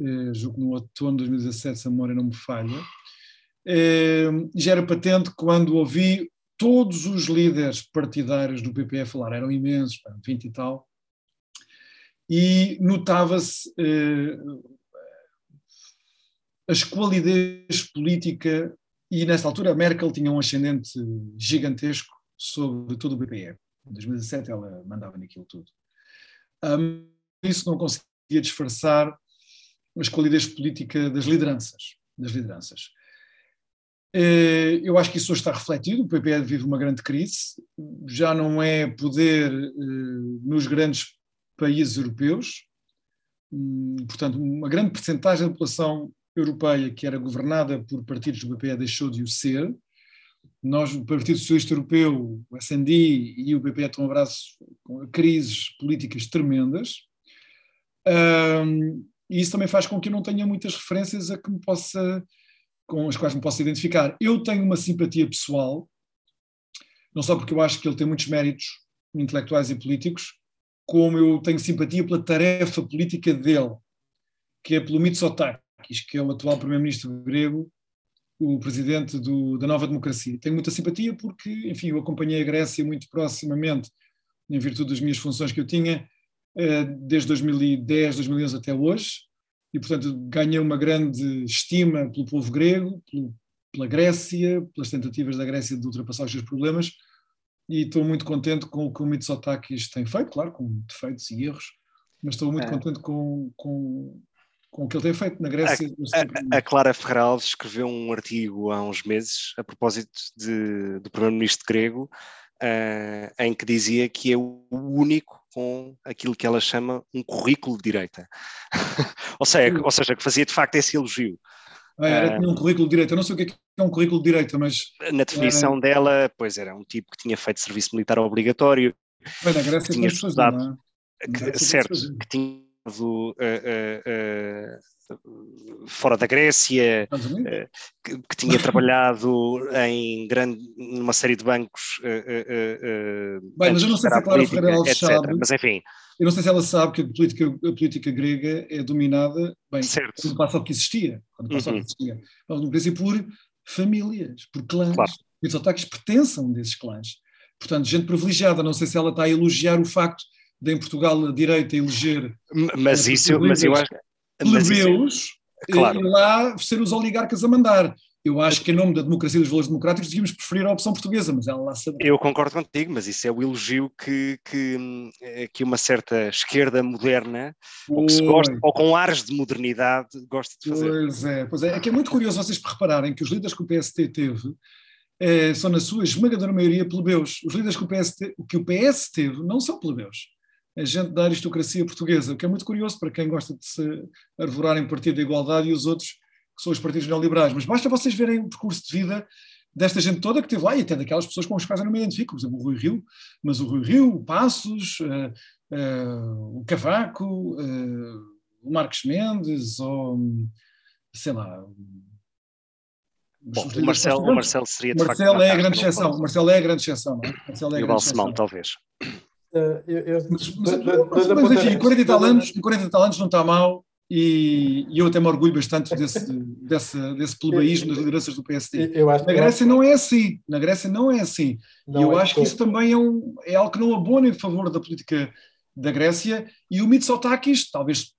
eh, julgo no outono de 2017, se a memória não me falha, eh, já era patente quando ouvi todos os líderes partidários do PP a falar, eram imensos, 20 e tal, e notava-se eh, a esqualidez política, e nessa altura a Merkel tinha um ascendente gigantesco sobre todo o PPE. Em 2017 ela mandava naquilo tudo. Um, isso não conseguia disfarçar a esqualidez política das lideranças. Das lideranças. Eh, eu acho que isso hoje está refletido. O PPE vive uma grande crise, já não é poder eh, nos grandes países europeus. Hum, portanto, uma grande percentagem da população europeia que era governada por partidos do PPE deixou de o ser. Nós, o Partido Socialista Europeu, o SND e o PPE estão abraços com crises políticas tremendas. Um, e isso também faz com que eu não tenha muitas referências a que me possa, com as quais me possa identificar. Eu tenho uma simpatia pessoal, não só porque eu acho que ele tem muitos méritos intelectuais e políticos, como eu tenho simpatia pela tarefa política dele, que é pelo Mitsotakis, que é o atual primeiro-ministro grego, o presidente do, da Nova Democracia. Tenho muita simpatia porque, enfim, eu acompanhei a Grécia muito proximamente, em virtude das minhas funções que eu tinha, eh, desde 2010, 2011 até hoje, e, portanto, ganhei uma grande estima pelo povo grego, pela Grécia, pelas tentativas da Grécia de ultrapassar os seus problemas, e estou muito contente com o que o Mitsotakis tem feito, claro, com defeitos e erros, mas estou muito é. contente com, com, com o que ele tem feito na Grécia. A, a, a Clara Ferral escreveu um artigo há uns meses a propósito de, do primeiro-ministro grego, uh, em que dizia que é o único com aquilo que ela chama um currículo de direita. ou, seja, ou seja, que fazia de facto esse elogio. Ah, era, tinha um currículo de direita, eu não sei o que é, é um currículo de direita, mas... Na definição era... dela, pois era um tipo que tinha feito serviço militar obrigatório, Bem, na Grécia que tinha estudado, fazer, é? que, certo, que tinha uh, uh, uh, fora da Grécia, eh, que, que, tinha trabalhado em grande, numa série de bancos. Eh, eh, Bem, mas eu não sei se a Clara Ferreira sabe. Mas enfim. Eu não sei se ela sabe que a política, a política grega é dominada, bem, certo. quando passa o que existia, quando passa uhum. o que existia, a democracia por famílias, por clãs. Claro. E os ataques pertencem a um desses clãs. Portanto, gente privilegiada, não sei se ela está a elogiar o facto de em Portugal a direita eleger. Mas isso, mas eu acho, plebeus claro. e lá ser os oligarcas a mandar. Eu acho que, em nome da democracia e dos valores democráticos, devíamos preferir a opção portuguesa, mas ela lá sabe. Eu concordo contigo, mas isso é o elogio que, que, eh, que uma certa esquerda moderna, ou, que se gosta, ou com ares de modernidade, gosta de fazer. Pois é, pois é. É que é muito curioso vocês repararem que os líderes que o PST teve é, são, na sua esmagadora maioria, plebeus. Os líderes que o, PST, que o PS teve não são plebeus é gente da aristocracia portuguesa, o que é muito curioso para quem gosta de se arvorar em partido da igualdade e os outros que são os partidos neoliberais. Mas basta vocês verem o percurso de vida desta gente toda que teve lá e até daquelas pessoas com as quais eu não me identifico, por exemplo, o Rui Rio, mas o Rui Rio, o Passos, uh, uh, o Cavaco, uh, o Marcos Mendes, ou sei lá. Bom, o Marcelo, o Marcelo seria de Marcelo facto, é a grande exceção. O Marcelo é a grande exceção. É? Marcelo é e o Balsemão, talvez. Eu, eu, mas, mas, mas, mas enfim, 40 e tal anos, 40 e tal anos não está mal e, e, eu até me orgulho bastante desse, desse, desse plebeísmo das lideranças do PSD. na Grécia não é assim, na Grécia não é assim. e eu é acho que isso também é, um, é algo que não abona em favor da política da Grécia e o Mitsotakis, talvez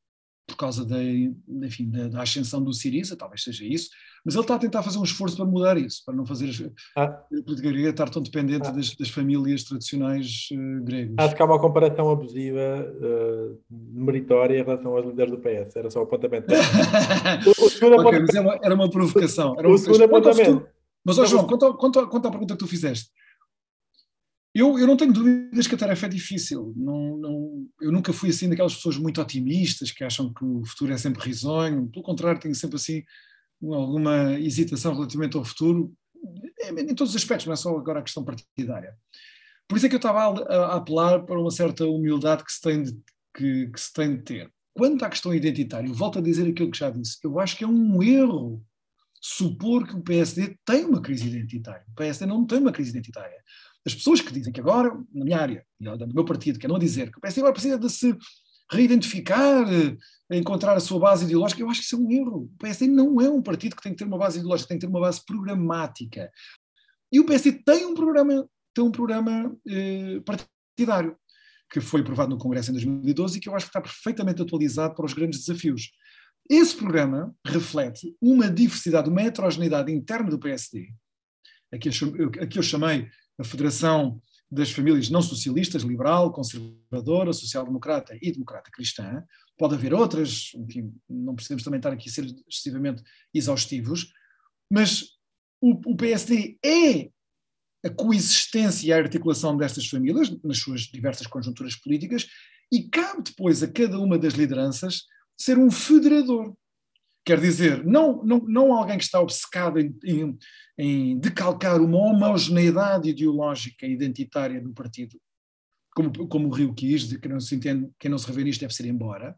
por causa da, enfim, da, da, ascensão do Siriza, talvez seja isso, mas ele está a tentar fazer um esforço para mudar isso, para não fazer ah. a política grega estar tão dependente ah. das, das, famílias tradicionais uh, gregas. Acho que há uma comparação abusiva, uh, meritória em relação aos líderes do PS, era só o apontamento. o, o segundo okay, apontamento... Mas era uma provocação. Era uma o segundo apontamento. Mas, ó, João, quanto, quanto, quanto à pergunta que tu fizeste, eu, eu não tenho dúvidas que a tarefa é difícil. Não, não, eu nunca fui assim daquelas pessoas muito otimistas que acham que o futuro é sempre risonho. Pelo contrário, tenho sempre assim alguma hesitação relativamente ao futuro, em, todos os aspectos, não é só agora a questão partidária. Por isso é que eu estava a, a apelar para uma certa humildade que se tem de, que, que se tem de ter. Quanto à questão identitária, eu volto a dizer aquilo que já disse, eu acho que é um erro supor que o PSD tem uma crise identitária. O PSD não tem uma crise identitária. As pessoas que dizem que agora, na minha área, do meu partido, quer não dizer que o PSD agora precisa de se reidentificar, encontrar a sua base ideológica, eu acho que isso é um erro. O PSD não é um partido que tem que ter uma base ideológica, tem que ter uma base programática. E o PSD tem um programa, tem um programa eh, partidário que foi aprovado no Congresso em 2012 e que eu acho que está perfeitamente atualizado para os grandes desafios. Esse programa reflete uma diversidade, uma heterogeneidade interna do PSD, eu, aqui eu chamei a Federação das Famílias Não Socialistas, Liberal, Conservadora, Social-Democrata e Democrata Cristã. Pode haver outras, enfim, não precisamos também estar aqui a ser excessivamente exaustivos, mas o, o PSD é a coexistência e a articulação destas famílias nas suas diversas conjunturas políticas e cabe depois a cada uma das lideranças ser um federador. Quer dizer, não, não, não alguém que está obcecado em, em, em decalcar uma homogeneidade ideológica e identitária do partido, como, como o Rio quis, de que não se entende, quem não se revê nisto deve ser embora.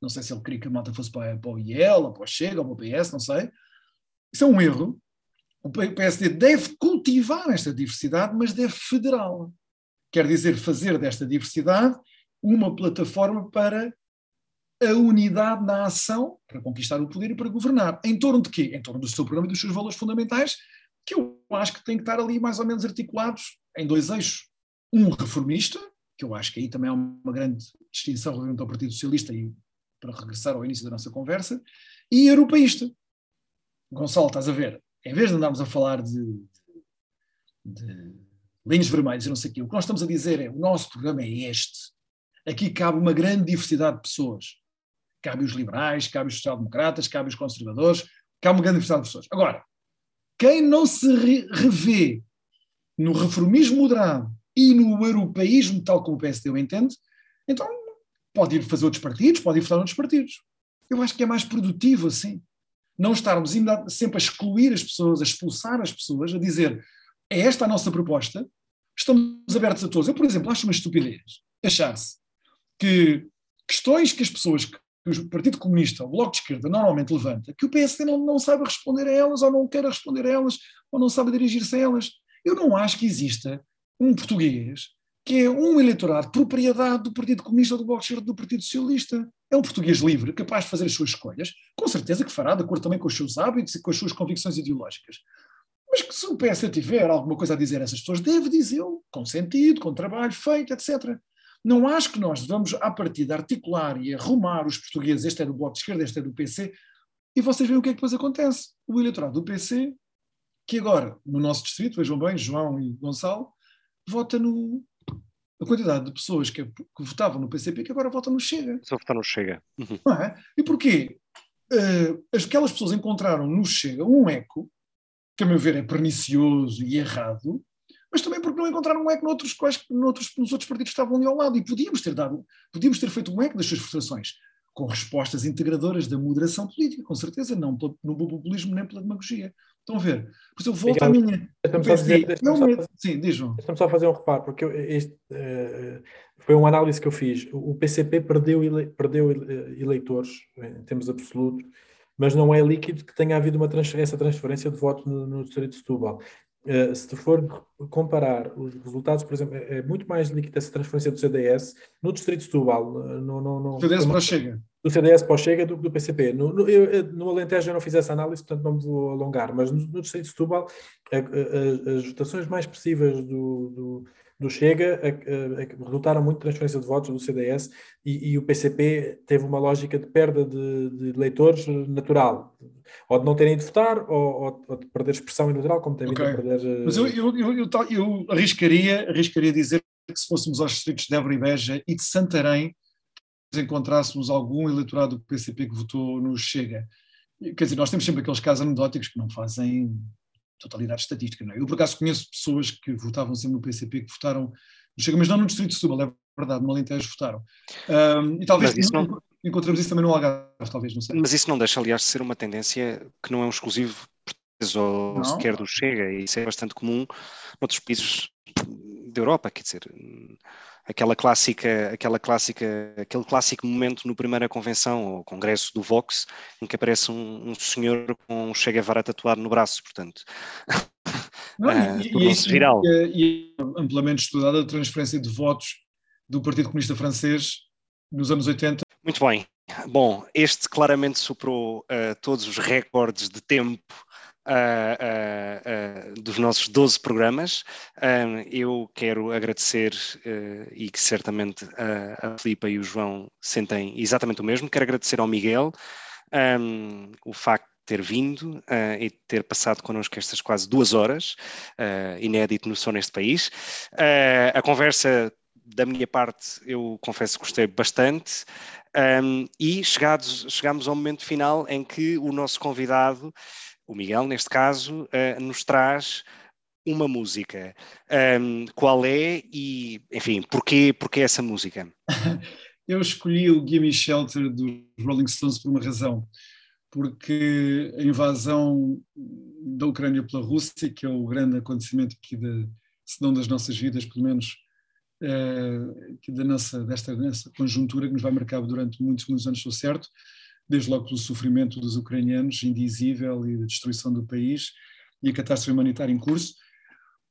Não sei se ele queria que a malta fosse para, para o IEL, ou para o Chega, ou para o PS, não sei. Isso é um erro. O PSD deve cultivar esta diversidade, mas deve federá-la. Quer dizer, fazer desta diversidade uma plataforma para a unidade na ação, para conquistar o poder e para governar. Em torno de quê? Em torno do seu programa e dos seus valores fundamentais, que eu acho que têm que estar ali mais ou menos articulados em dois eixos. Um reformista, que eu acho que aí também há uma grande distinção relativamente ao Partido Socialista, e para regressar ao início da nossa conversa, e europeísta. Gonçalo, estás a ver? em vez de andarmos a falar de, de linhas vermelhas e não sei o quê, o que nós estamos a dizer é o nosso programa é este. Aqui cabe uma grande diversidade de pessoas. Cabe os liberais, cabe os social-democratas, cabe os conservadores, cabe uma grande diversidade de pessoas. Agora, quem não se re revê no reformismo moderado e no europeísmo, tal como o PSD o entende, então pode ir fazer outros partidos, pode ir votar outros partidos. Eu acho que é mais produtivo assim não estarmos sempre a excluir as pessoas, a expulsar as pessoas, a dizer é esta a nossa proposta, estamos abertos a todos. Eu, por exemplo, acho uma estupidez achar-se que questões que as pessoas, que o Partido Comunista, o Bloco de Esquerda normalmente levanta, que o PSD não, não sabe responder a elas, ou não quer responder a elas, ou não sabe dirigir-se a elas. Eu não acho que exista um português que é um eleitorado propriedade do Partido Comunista, do Bloco de Esquerda, do Partido Socialista. É um português livre, capaz de fazer as suas escolhas, com certeza que fará, de acordo também com os seus hábitos e com as suas convicções ideológicas. Mas que se o PS tiver alguma coisa a dizer a essas pessoas, deve dizê-lo, com sentido, com trabalho feito, etc. Não acho que nós devamos, à partida, articular e arrumar os portugueses, este é do Bloco de Esquerda, este é do PC, e vocês veem o que é que depois acontece. O eleitorado do PC, que agora, no nosso distrito, vejam bem, João e Gonçalo, vota no, a quantidade de pessoas que, que, votavam no PCP que agora votam no Chega. Só votar no Chega. Uhum. Não é? E porquê? Uh, aquelas pessoas encontraram no Chega um eco, que a meu ver é pernicioso e errado, mas também porque não encontraram um eco noutros, quais, noutros, nos outros partidos que estavam ali ao lado. E podíamos ter dado, podíamos ter feito um eco das suas frustrações, com respostas integradoras da moderação política, com certeza, não no populismo nem pela demagogia. Estão a ver? Por isso eu volto Miguel, à minha. Só, dizer, deixa só, fazer, Sim, diz deixa só fazer um reparo, porque este, uh, foi uma análise que eu fiz. O PCP perdeu, ele, perdeu eh, eleitores, em termos absolutos, mas não é líquido que tenha havido uma trans, essa transferência de votos no, no Distrito de Setúbal. Uh, se for comparar os resultados, por exemplo, é, é muito mais líquida essa transferência do CDS no Distrito de Setúbal. No, no, no, CDS para Chega do CDS para Chega do, do PCP. No, no, eu, no, Alentejo eu não fiz essa análise, portanto não me vou alongar, mas no, no Distrito de Setúbal, a, a, as votações mais expressivas do, do, do Chega a, resultaram muito de transferência de votos do CDS e, e, o PCP teve uma lógica de perda de, de eleitores natural, ou de não terem de votar, ou, ou, de perder expressão eleitoral, como tem okay. a perder... Mas eu, eu, eu, eu, arriscaria, arriscaria dizer que se fôssemos aos distritos de Évora e Beja e de Santarém, encontrássemos algum eleitorado do PCP que votou no Chega. Quer dizer, nós temos sempre aqueles casos anedóticos que não fazem totalidade estatística. Não é? Eu, por acaso, conheço pessoas que votavam sempre no PCP, que votaram no Chega, mas não no Distrito de Setúbal, é verdade, no Alentejo votaram. Um, e talvez isso não... encontramos isso também no Algarve, talvez, não sei. Mas isso não deixa, aliás, de ser uma tendência que não é um exclusivo português ou não. sequer do Chega, e isso é bastante comum noutros países da Europa, quer dizer aquela clássica, aquela clássica, aquele clássico momento no primeira convenção ou congresso do Vox, em que aparece um, um senhor com um Che Guevara tatuado no braço, portanto. Não, uh, e, e, isso, viral. E, e amplamente estudada a transferência de votos do Partido Comunista Francês nos anos 80. Muito bem. Bom, este claramente superou uh, todos os recordes de tempo uh, uh, dos nossos 12 programas. Eu quero agradecer, uh, e que certamente a Filipa e o João sentem exatamente o mesmo, quero agradecer ao Miguel um, o facto de ter vindo uh, e ter passado connosco estas quase duas horas, uh, inédito no Som neste país. Uh, a conversa da minha parte, eu confesso que gostei bastante. Um, e chegados, chegamos ao momento final em que o nosso convidado o Miguel, neste caso, uh, nos traz uma música. Um, qual é e, enfim, porquê, porquê essa música? Eu escolhi o Gimme Shelter dos Rolling Stones por uma razão. Porque a invasão da Ucrânia pela Rússia, que é o grande acontecimento aqui, de, se não das nossas vidas, pelo menos uh, da nossa, desta, desta conjuntura que nos vai marcar durante muitos, muitos anos, estou certo, desde logo pelo sofrimento dos ucranianos, indizível, e a destruição do país, e a catástrofe humanitária em curso,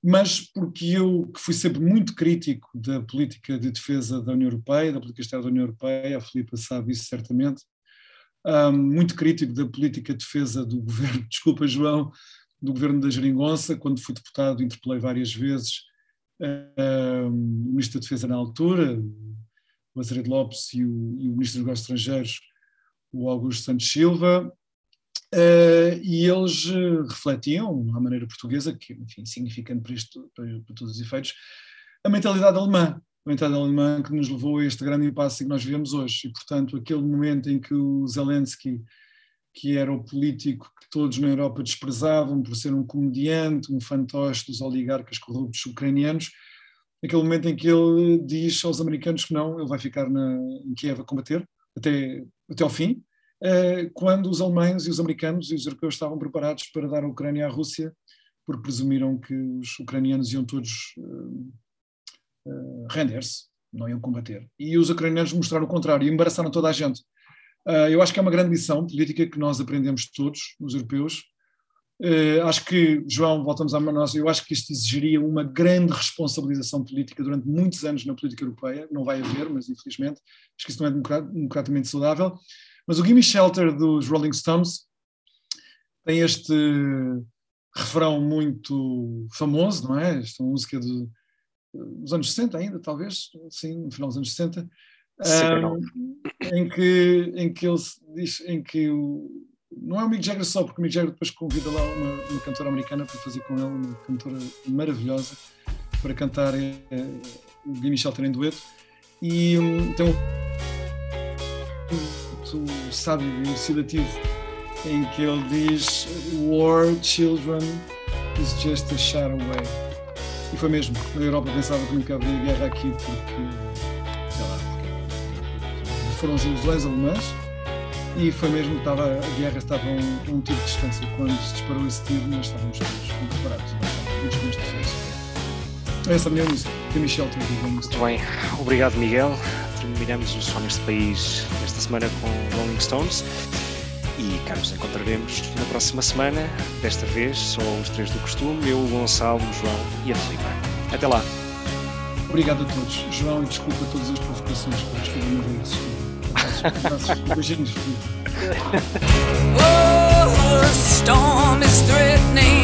mas porque eu, que fui sempre muito crítico da política de defesa da União Europeia, da política externa da União Europeia, a Filipe sabe isso certamente, um, muito crítico da política de defesa do governo, desculpa João, do governo da Jeringonça, quando fui deputado interpelei várias vezes um, o Ministro da Defesa na altura, o Azeredo Lopes e o, e o Ministro dos Negócios Estrangeiros, o Augusto Santos Silva, uh, e eles uh, refletiam, à maneira portuguesa, que, enfim, significante para, isto, para, para, todos os efeitos, a mentalidade alemã, a mentalidade alemã que nos levou a este grande impasse que nós vivemos hoje. E, portanto, aquele momento em que o Zelensky, que era o político que todos na Europa desprezavam por ser um comediante, um fantoche dos oligarcas corruptos ucranianos, aquele momento em que ele diz aos americanos que não, ele vai ficar na, em Kiev a combater, até, até ao fim, uh, quando os alemães e os americanos e os europeus estavam preparados para dar a Ucrânia à Rússia, porque presumiram que os ucranianos iam todos uh, uh, render-se, não iam combater. E os ucranianos mostraram o contrário, e embaraçaram toda a gente. eu acho que é uma grande lição política que nós aprendemos todos, os europeus, Uh, acho que, João, voltamos à nossa, eu acho que isto exigiria uma grande responsabilização política durante muitos anos na política europeia, não vai haver, mas infelizmente, acho que isso não é democraticamente saudável. Mas o Gimme Shelter dos Rolling Stones tem este refrão muito famoso, não é? Esta música de, dos anos 60 ainda, talvez, sim, no final dos anos 60, um, em, que, em que ele diz, em que o, não é o Mick Jagger só, porque o Mick Jagger depois convida lá uma, uma cantora americana para fazer com ele, uma cantora maravilhosa, para cantar é, é, o Gimme Shelter em dueto. E um, então, muito sábio e elucidativo, em que ele diz: War, children, is just a shadow away. E foi mesmo. A Europa pensava que nunca haveria guerra aqui, porque, sei lá, foram as ilusões alemãs e foi mesmo que estava, a guerra estava a um, um tiro de distância. Quando se disparou esse tiro, nós estávamos todos preparados. Muitos menos de Essa é a minha música, que Michel tem Muito bem, obrigado Miguel. Terminamos o som neste país esta semana com Rolling Stones. E cá nos encontraremos na próxima semana. Desta vez só os três do costume: eu, o Gonçalo, o João e a Filipe. Até lá. Obrigado a todos. João, e desculpa todas as provocações que eu escolhi uma vez. Beijinhos. oh, a storm is threatening.